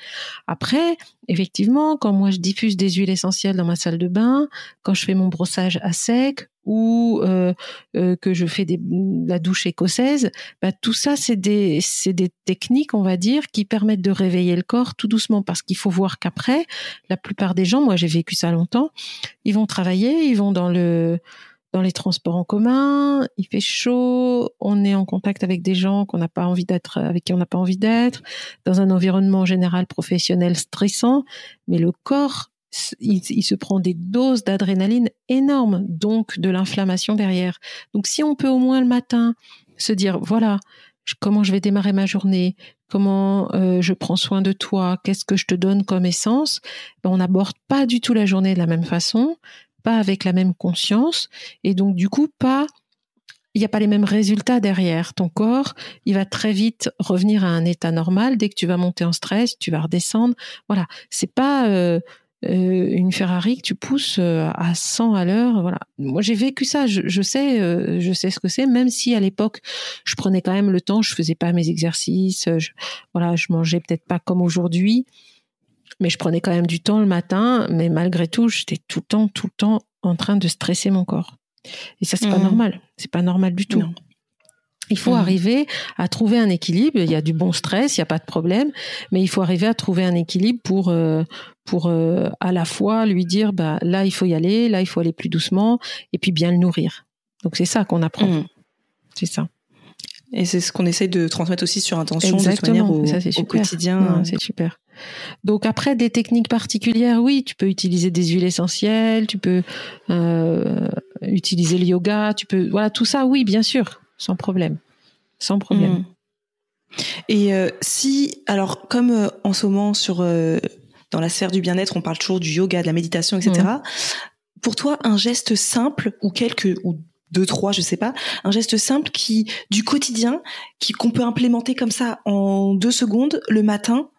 Après, effectivement, quand moi je diffuse des huiles essentielles dans ma salle de bain, quand je fais mon brossage à sec ou euh, euh, que je fais des, la douche écossaise, bah, tout ça c'est des des techniques on va dire qui permettent de réveiller le corps tout doucement. Parce qu'il faut voir qu'après la plupart des gens, moi j'ai vécu ça longtemps, ils vont travailler, ils vont dans le dans les transports en commun, il fait chaud, on est en contact avec des gens qu'on n'a pas envie d'être, avec qui on n'a pas envie d'être, dans un environnement général professionnel stressant, mais le corps, il, se prend des doses d'adrénaline énormes, donc de l'inflammation derrière. Donc si on peut au moins le matin se dire, voilà, comment je vais démarrer ma journée, comment euh, je prends soin de toi, qu'est-ce que je te donne comme essence, ben, on n'aborde pas du tout la journée de la même façon pas avec la même conscience et donc du coup pas il n'y a pas les mêmes résultats derrière. Ton corps, il va très vite revenir à un état normal. Dès que tu vas monter en stress, tu vas redescendre. Voilà, c'est pas euh, euh, une Ferrari que tu pousses euh, à 100 à l'heure. Voilà, moi j'ai vécu ça. Je, sais, je sais ce que c'est. Même si à l'époque, je prenais quand même le temps, je faisais pas mes exercices. Je, voilà, je mangeais peut-être pas comme aujourd'hui mais je prenais quand même du temps le matin, mais malgré tout, j'étais tout le temps, tout le temps en train de stresser mon corps. Et ça, c'est pas mmh. normal. C'est pas normal du tout. Il faut mmh. arriver à trouver un équilibre. Il y a du bon stress, il n'y a pas de problème, mais il faut arriver à trouver un équilibre pour euh, pour euh, à la fois lui dire bah là il faut y aller, là il faut aller plus doucement, et puis bien le nourrir. Donc c'est ça qu'on apprend. Mmh. C'est ça. Et c'est ce qu'on essaye de transmettre aussi sur intention de manière au, ça, au quotidien. C'est super. Donc après des techniques particulières, oui, tu peux utiliser des huiles essentielles, tu peux euh, utiliser le yoga, tu peux voilà tout ça, oui, bien sûr, sans problème, sans problème. Hmm. Et euh, si alors comme euh, en ce moment sur dans la sphère du bien-être, on parle toujours du yoga, de la méditation, etc. Hmm. Pour toi, un geste simple ou quelques ou deux, trois, je sais pas, un geste simple qui du quotidien, qui qu'on peut implémenter comme ça en deux secondes le matin,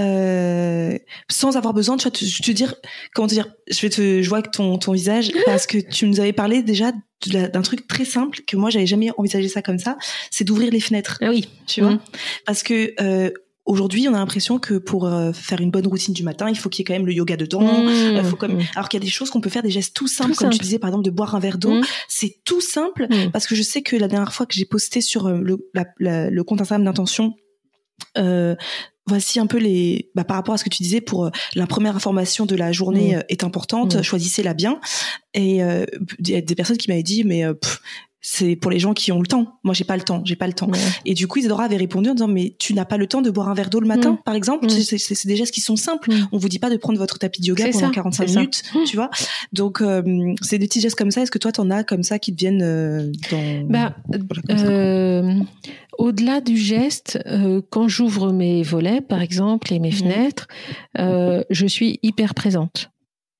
euh, sans avoir besoin de te, te dire comment te dire je vais te je vois que ton ton visage parce que tu nous avais parlé déjà d'un truc très simple que moi j'avais jamais envisagé ça comme ça c'est d'ouvrir les fenêtres ah oui tu vois mmh. parce que euh, Aujourd'hui, on a l'impression que pour euh, faire une bonne routine du matin, il faut qu'il y ait quand même le yoga dedans. Mmh, faut comme... Mmh. Alors qu'il y a des choses qu'on peut faire, des gestes tout simples, comme tu disais par exemple de boire un verre d'eau. Mmh. C'est tout simple parce que je sais que la dernière fois que j'ai posté sur le, le compte Instagram d'intention, euh, voici un peu les bah, par rapport à ce que tu disais pour la première information de la journée est importante choisissez-la bien. Et il y a des personnes qui m'avaient dit mais c'est pour les gens qui ont le temps. Moi, j'ai pas le temps, j'ai pas le temps. Et du coup, Isadora avait répondu en disant mais tu n'as pas le temps de boire un verre d'eau le matin, mm. par exemple? Mm. C'est des gestes qui sont simples. Mm. On vous dit pas de prendre votre tapis de yoga pendant 45 minutes, tu vois? Donc, euh, c'est des petits gestes comme ça. Est-ce que toi, t'en as comme ça qui te viennent euh, dans bah, euh, Au-delà du geste, quand j'ouvre mes volets, par exemple, et mes fenêtres, je suis hyper présente.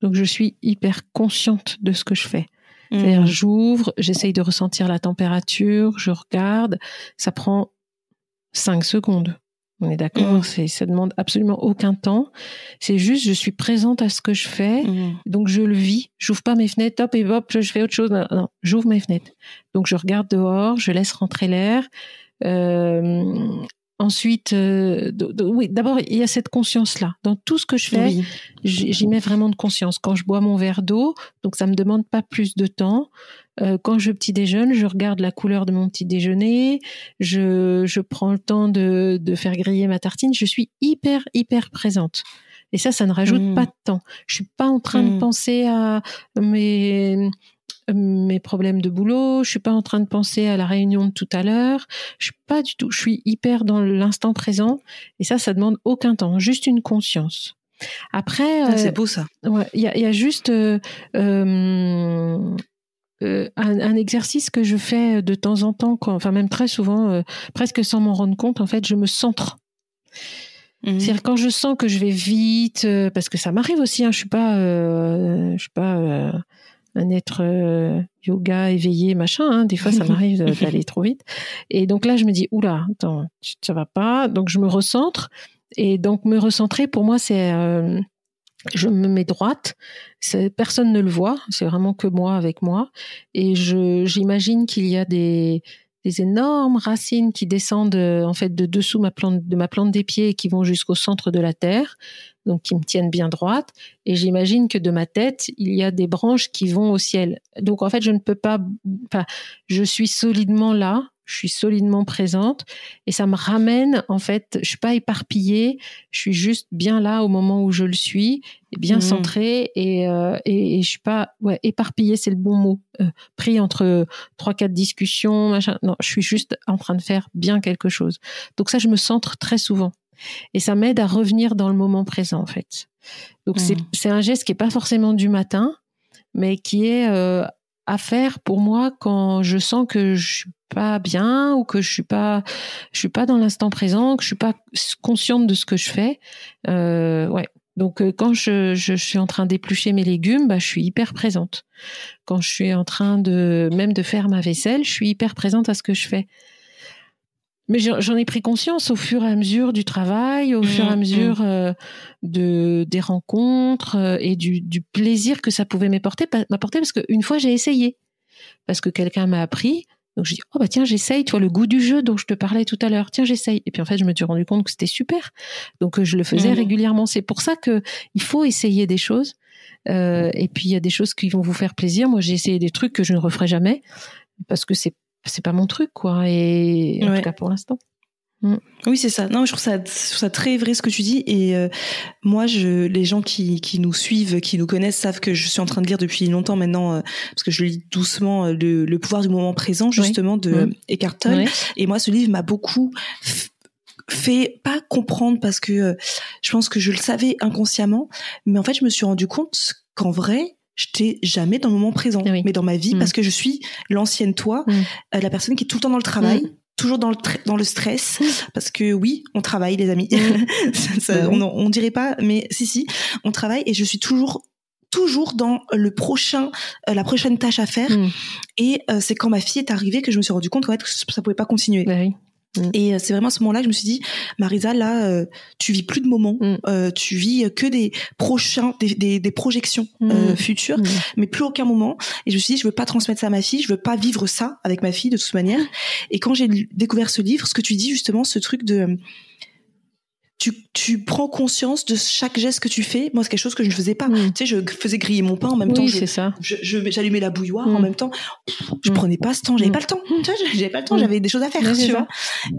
Donc, je suis hyper consciente de ce que je fais. C'est-à-dire, mmh. j'ouvre, j'essaye de ressentir la température, je regarde, ça prend cinq secondes. On est d'accord, mmh. c'est ça demande absolument aucun temps. C'est juste, je suis présente à ce que je fais, mmh. donc je le vis. J'ouvre pas mes fenêtres, hop et hop, je fais autre chose. Non, j'ouvre mes fenêtres. Donc je regarde dehors, je laisse rentrer l'air. Euh, Ensuite, euh, oui, d'abord, il y a cette conscience-là. Dans tout ce que je fais, j'y mets vraiment de conscience. Quand je bois mon verre d'eau, donc ça me demande pas plus de temps. Euh, quand je petit déjeune, je regarde la couleur de mon petit déjeuner. Je, je prends le temps de, de faire griller ma tartine. Je suis hyper, hyper présente. Et ça, ça ne rajoute mmh. pas de temps. Je suis pas en train de mmh. penser à mes mes problèmes de boulot, je suis pas en train de penser à la réunion de tout à l'heure, je suis pas du tout, je suis hyper dans l'instant présent et ça ça demande aucun temps, juste une conscience. Après, ah, c'est beau ça. Il y, a, y, a, juste euh, euh, euh, un, exercice que je fais de temps en temps, quand, enfin même très souvent, euh, presque sans m'en rendre compte, en fait, je me centre. Mhm. C'est-à-dire quand je sens que je vais vite, euh, parce que ça m'arrive aussi, hein, je suis pas, je suis pas un être yoga éveillé machin. Hein, des fois, ça m'arrive d'aller trop vite. Et donc là, je me dis oula, attends, ça va pas. Donc je me recentre. Et donc me recentrer pour moi, c'est je me mets droite, personne ne le voit, c'est vraiment que moi avec moi, et j'imagine qu'il y a des des énormes racines qui descendent euh, en fait de dessous ma plante de ma plante des pieds et qui vont jusqu'au centre de la terre, donc qui me tiennent bien droite. Et j'imagine que de ma tête il y a des branches qui vont au ciel. Donc en fait je ne peux pas, enfin je suis solidement là, je suis solidement présente et ça me ramène en fait, je suis pas éparpillée, je suis juste bien là au moment où je le suis, bien mmh. centrée et, euh, et, je suis pas ouais éparpillée, c'est le bon mot, euh, pris entre trois quatre discussions, machin. Non, je suis juste en train de faire bien quelque chose. Donc ça, je me centre très souvent et ça m'aide à revenir dans le moment présent en fait. Donc c'est mmh. c'est un geste qui est pas forcément du matin, mais qui est euh, à faire pour moi quand je sens que je suis pas bien ou que je suis pas je suis pas dans l'instant présent que je suis pas consciente de ce que je fais. Euh, ouais. Donc euh, quand je, je, suis en train d'éplucher mes légumes bah je suis hyper présente. Quand je suis en train de même de faire ma vaisselle je suis hyper présente à ce que je fais mais j'en ai pris conscience au fur et à mesure du travail, au fur et à mmh, mesure mmh. euh, de des rencontres euh, et du, du plaisir que ça pouvait m'apporter, m'apporter parce qu'une fois j'ai essayé, parce que quelqu'un m'a appris, donc je dis oh bah tiens j'essaye, tu vois le goût du jeu dont je te parlais tout à l'heure, tiens j'essaye. Et puis en fait je me suis rendu compte que c'était super, donc euh, je le faisais mmh. régulièrement. C'est pour ça que il faut essayer des choses. Euh, et puis il y a des choses qui vont vous faire plaisir. Moi j'ai essayé des trucs que je ne referai jamais parce que c'est c'est pas mon truc quoi. Et en tout cas pour l'instant. Mm. Oui, c'est ça. Non, je trouve ça, ça très vrai ce que tu dis. Et euh, moi, je, les gens qui, qui nous suivent, qui nous connaissent, savent que je suis en train de lire depuis longtemps maintenant, euh, parce que je lis doucement euh, le, le, pouvoir du moment présent, justement, de mm. Eckhart Tolle. Et moi, ce livre m'a beaucoup fait pas comprendre parce que je pense que je le savais inconsciemment, mais en fait, je me suis rendu compte qu'en vrai, j'étais jamais dans le moment présent, mais dans ma vie, mm. parce que je suis l'ancienne toi, la personne qui est tout le temps dans le travail toujours dans le dans le stress parce que oui on travaille les amis. On, on dirait pas mais si si on travaille et je suis toujours toujours dans le prochain euh, la prochaine tâche à faire. Mm. et euh, c'est quand ma fille est arrivée que je me suis rendu compte qu'en fait ça pouvait pas continuer. Bah oui. Mm. Et euh, c'est vraiment à ce moment-là que je me suis dit, Marisa, là, euh, tu vis plus de moments, mm. euh, tu vis que des prochains, des, des, des projections mm. futures, mais plus aucun moment. Et je me suis dit, je veux pas transmettre ça à ma fille, je veux pas vivre ça avec ma fille de toute manière. Et quand j'ai découvert ce livre, ce que tu dis justement, ce truc de tu, tu prends conscience de chaque geste que tu fais. Moi, c'est quelque chose que je ne faisais pas. Tu sais, je faisais griller mon pain en même temps. c'est ça. j'allumais la bouilloire en même temps. Je prenais pas ce temps. J'avais pas le temps. Tu vois, j'avais pas le temps. J'avais des choses à faire. tu vois.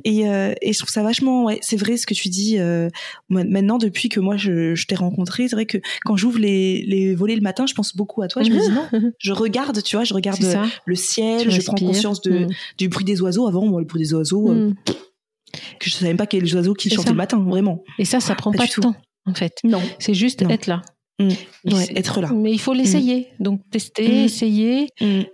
Et, euh, et je trouve ça vachement. Ouais, c'est vrai ce que tu dis. Euh, maintenant, depuis que moi je, je t'ai rencontré, c'est vrai que quand j'ouvre les, les volets le matin, je pense beaucoup à toi. Je me dis non. Je regarde, tu vois, je regarde le ciel. Je prends conscience de, du bruit des oiseaux. Avant, moi, le bruit des oiseaux. Euh, que je savais même pas quels les oiseaux qui chantaient le matin, vraiment. Et ça, ça prend pas, de temps, en fait. Non. C'est juste être là. Mmh. Ouais, être là. Mais il faut l'essayer. Mmh. Donc tester, mmh. essayer.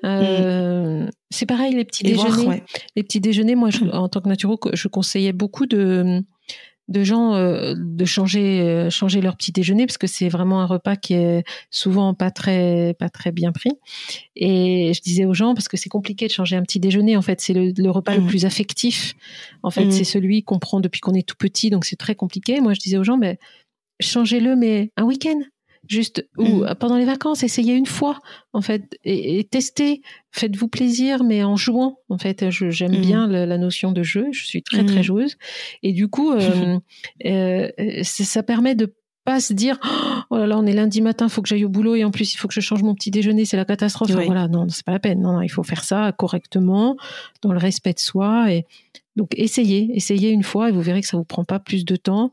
Euh, c'est pareil les petits déjeuners. Les petits déjeuners, moi, en tant que naturo, je conseillais beaucoup de de gens euh, de changer euh, changer leur petit déjeuner parce que c'est vraiment un repas qui est souvent pas très pas très bien pris et je disais aux gens parce que c'est compliqué de changer un petit déjeuner en fait c'est le, repas le mmh. plus affectif en fait mmh. c'est celui qu'on prend depuis qu'on est tout petit donc c'est très compliqué moi je disais aux gens mais changez-le mais un week-end juste ou mm. pendant les vacances essayez une fois en fait et, testez faites-vous plaisir mais en jouant en fait j'aime mm. bien la, notion de jeu je suis très très mm. joueuse et du coup euh, euh, ça permet de pas se dire oh là là on est lundi matin faut que j'aille au boulot et en plus il faut que je change mon petit déjeuner c'est la catastrophe voilà non c'est pas la peine non, non il faut faire ça correctement dans le respect de soi et donc essayez essayez une fois et vous verrez que ça vous prend pas plus de temps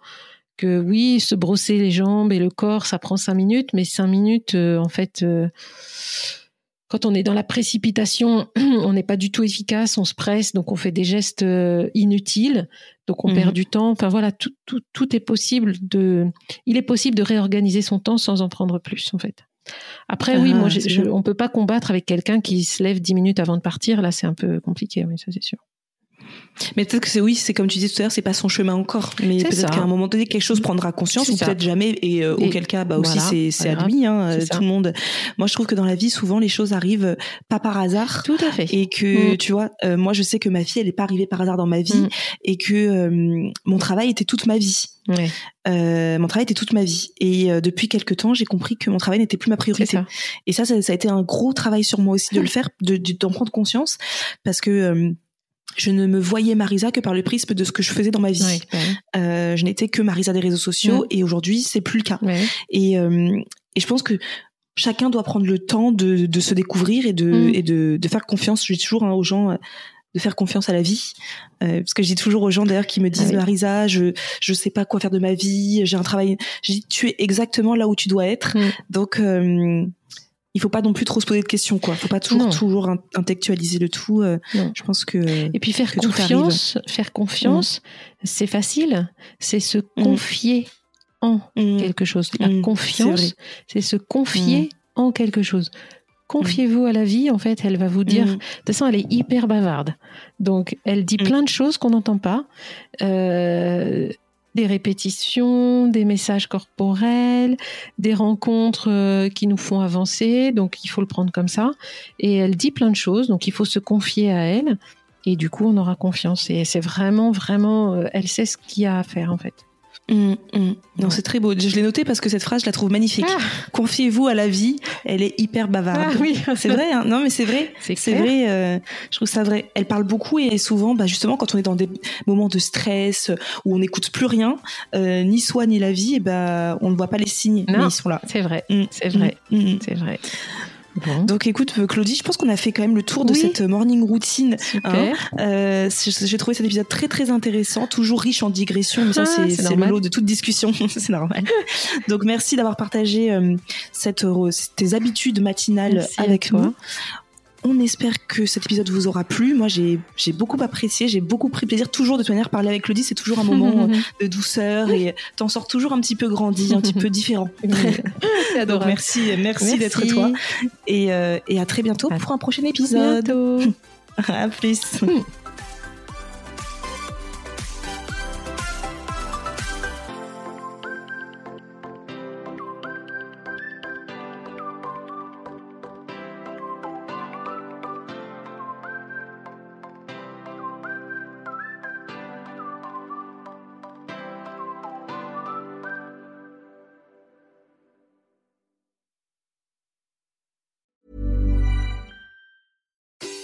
que oui, se brosser les jambes et le corps, ça prend cinq minutes, mais cinq minutes, euh, en fait, euh, quand on est dans la précipitation, on n'est pas du tout efficace, on se presse, donc on fait des gestes euh, inutiles, donc on perd mhm. du temps. Enfin voilà, tout, tout, tout est possible de, il est possible de réorganiser son temps sans en prendre plus, en fait. Après, oui, moi, ah, on peut pas combattre avec quelqu'un qui se lève dix minutes avant de partir. Là, c'est un peu compliqué, oui, ça c'est sûr. Mais peut-être que c'est oui, c'est comme tu disais tout à l'heure, c'est pas son chemin encore. Mais peut-être qu'à un moment donné, quelque chose prendra conscience, ou peut-être jamais. Et, euh, auquel cas, bah aussi, c'est c'est admis. Hein, euh, tout le monde. Moi, je trouve que dans la vie, souvent, les choses arrivent euh, pas par hasard. Tout à fait. Et que mm. tu vois, moi, je sais que ma fille, elle est pas arrivée par hasard dans ma vie, mm. et que mon travail était toute ma vie. Ouais. Euh, mon travail était toute ma vie et depuis quelques temps j'ai compris que mon travail n'était plus ma priorité et ça, ça, ça a été un gros travail sur moi aussi de le faire de d'en prendre conscience parce que je ne me voyais Marisa que par le prisme de ce que je faisais dans ma vie. Euh, je n'étais que Marisa des réseaux sociaux et aujourd'hui c'est plus le cas. Et, euh, et je pense que chacun doit prendre le temps de, de se découvrir et de, mm. et de, de, faire confiance. Je dis toujours hein, aux gens euh, de faire confiance à la vie, euh, parce que je dis toujours aux gens d'ailleurs qui me disent ah Marisa, je je sais pas quoi faire de ma vie, j'ai un travail. Je dis tu es exactement là où tu dois être. Mm. Donc euh, il faut pas non plus trop se poser de questions quoi faut pas toujours toujours intellectualiser le tout euh, je pense que et puis faire confiance faire confiance mm. c'est facile c'est se mm. confier en mm. quelque chose la confiance c'est se confier en quelque chose Confiez-vous à la vie, en fait, elle va vous dire. De toute façon, elle est hyper bavarde. Donc, elle dit plein de choses qu'on n'entend pas. Euh, des répétitions, des messages corporels, des rencontres euh, qui nous font avancer. Donc il faut le prendre comme ça. Et elle dit plein de choses, donc il faut se confier à elle. Et du coup, on aura confiance. Et c'est vraiment, vraiment, euh, elle sait ce qu'il y a à faire en fait. Mmh, mmh. Non, c'est très beau. Je l'ai noté parce que cette phrase, je la trouve magnifique. Ah. Confiez-vous à la vie. Elle est hyper bavarde. Ah, oui. c'est vrai. Hein. Non, mais c'est vrai. C'est vrai. Euh, je trouve ça vrai. Elle parle beaucoup et souvent, bah, justement, quand on est dans des moments de stress où on n'écoute plus rien, euh, ni soi ni la vie, et bah, on ne voit pas les signes. mais ils sont là. C'est vrai. Mmh, c'est vrai. C'est vrai. Donc écoute euh, Claudie, je pense qu'on a fait quand même le tour de cette morning routine. Hein. Euh, j'ai trouvé cet épisode très très intéressant, toujours riche en digressions, mais ça ah, c'est le lot de toute discussion, c'est normal. Donc merci d'avoir partagé euh, cette, tes habitudes matinales avec nous. On espère que cet épisode vous aura plu. Moi, j'ai beaucoup apprécié, j'ai beaucoup pris plaisir. Toujours de toute manière, parler avec Claudie, c'est toujours un moment de douceur et t'en sors toujours un petit peu grandi, un petit peu différent. c'est adorable. merci, merci, d'être toi. Et, euh, et, à très bientôt pour un prochain épisode. à plus.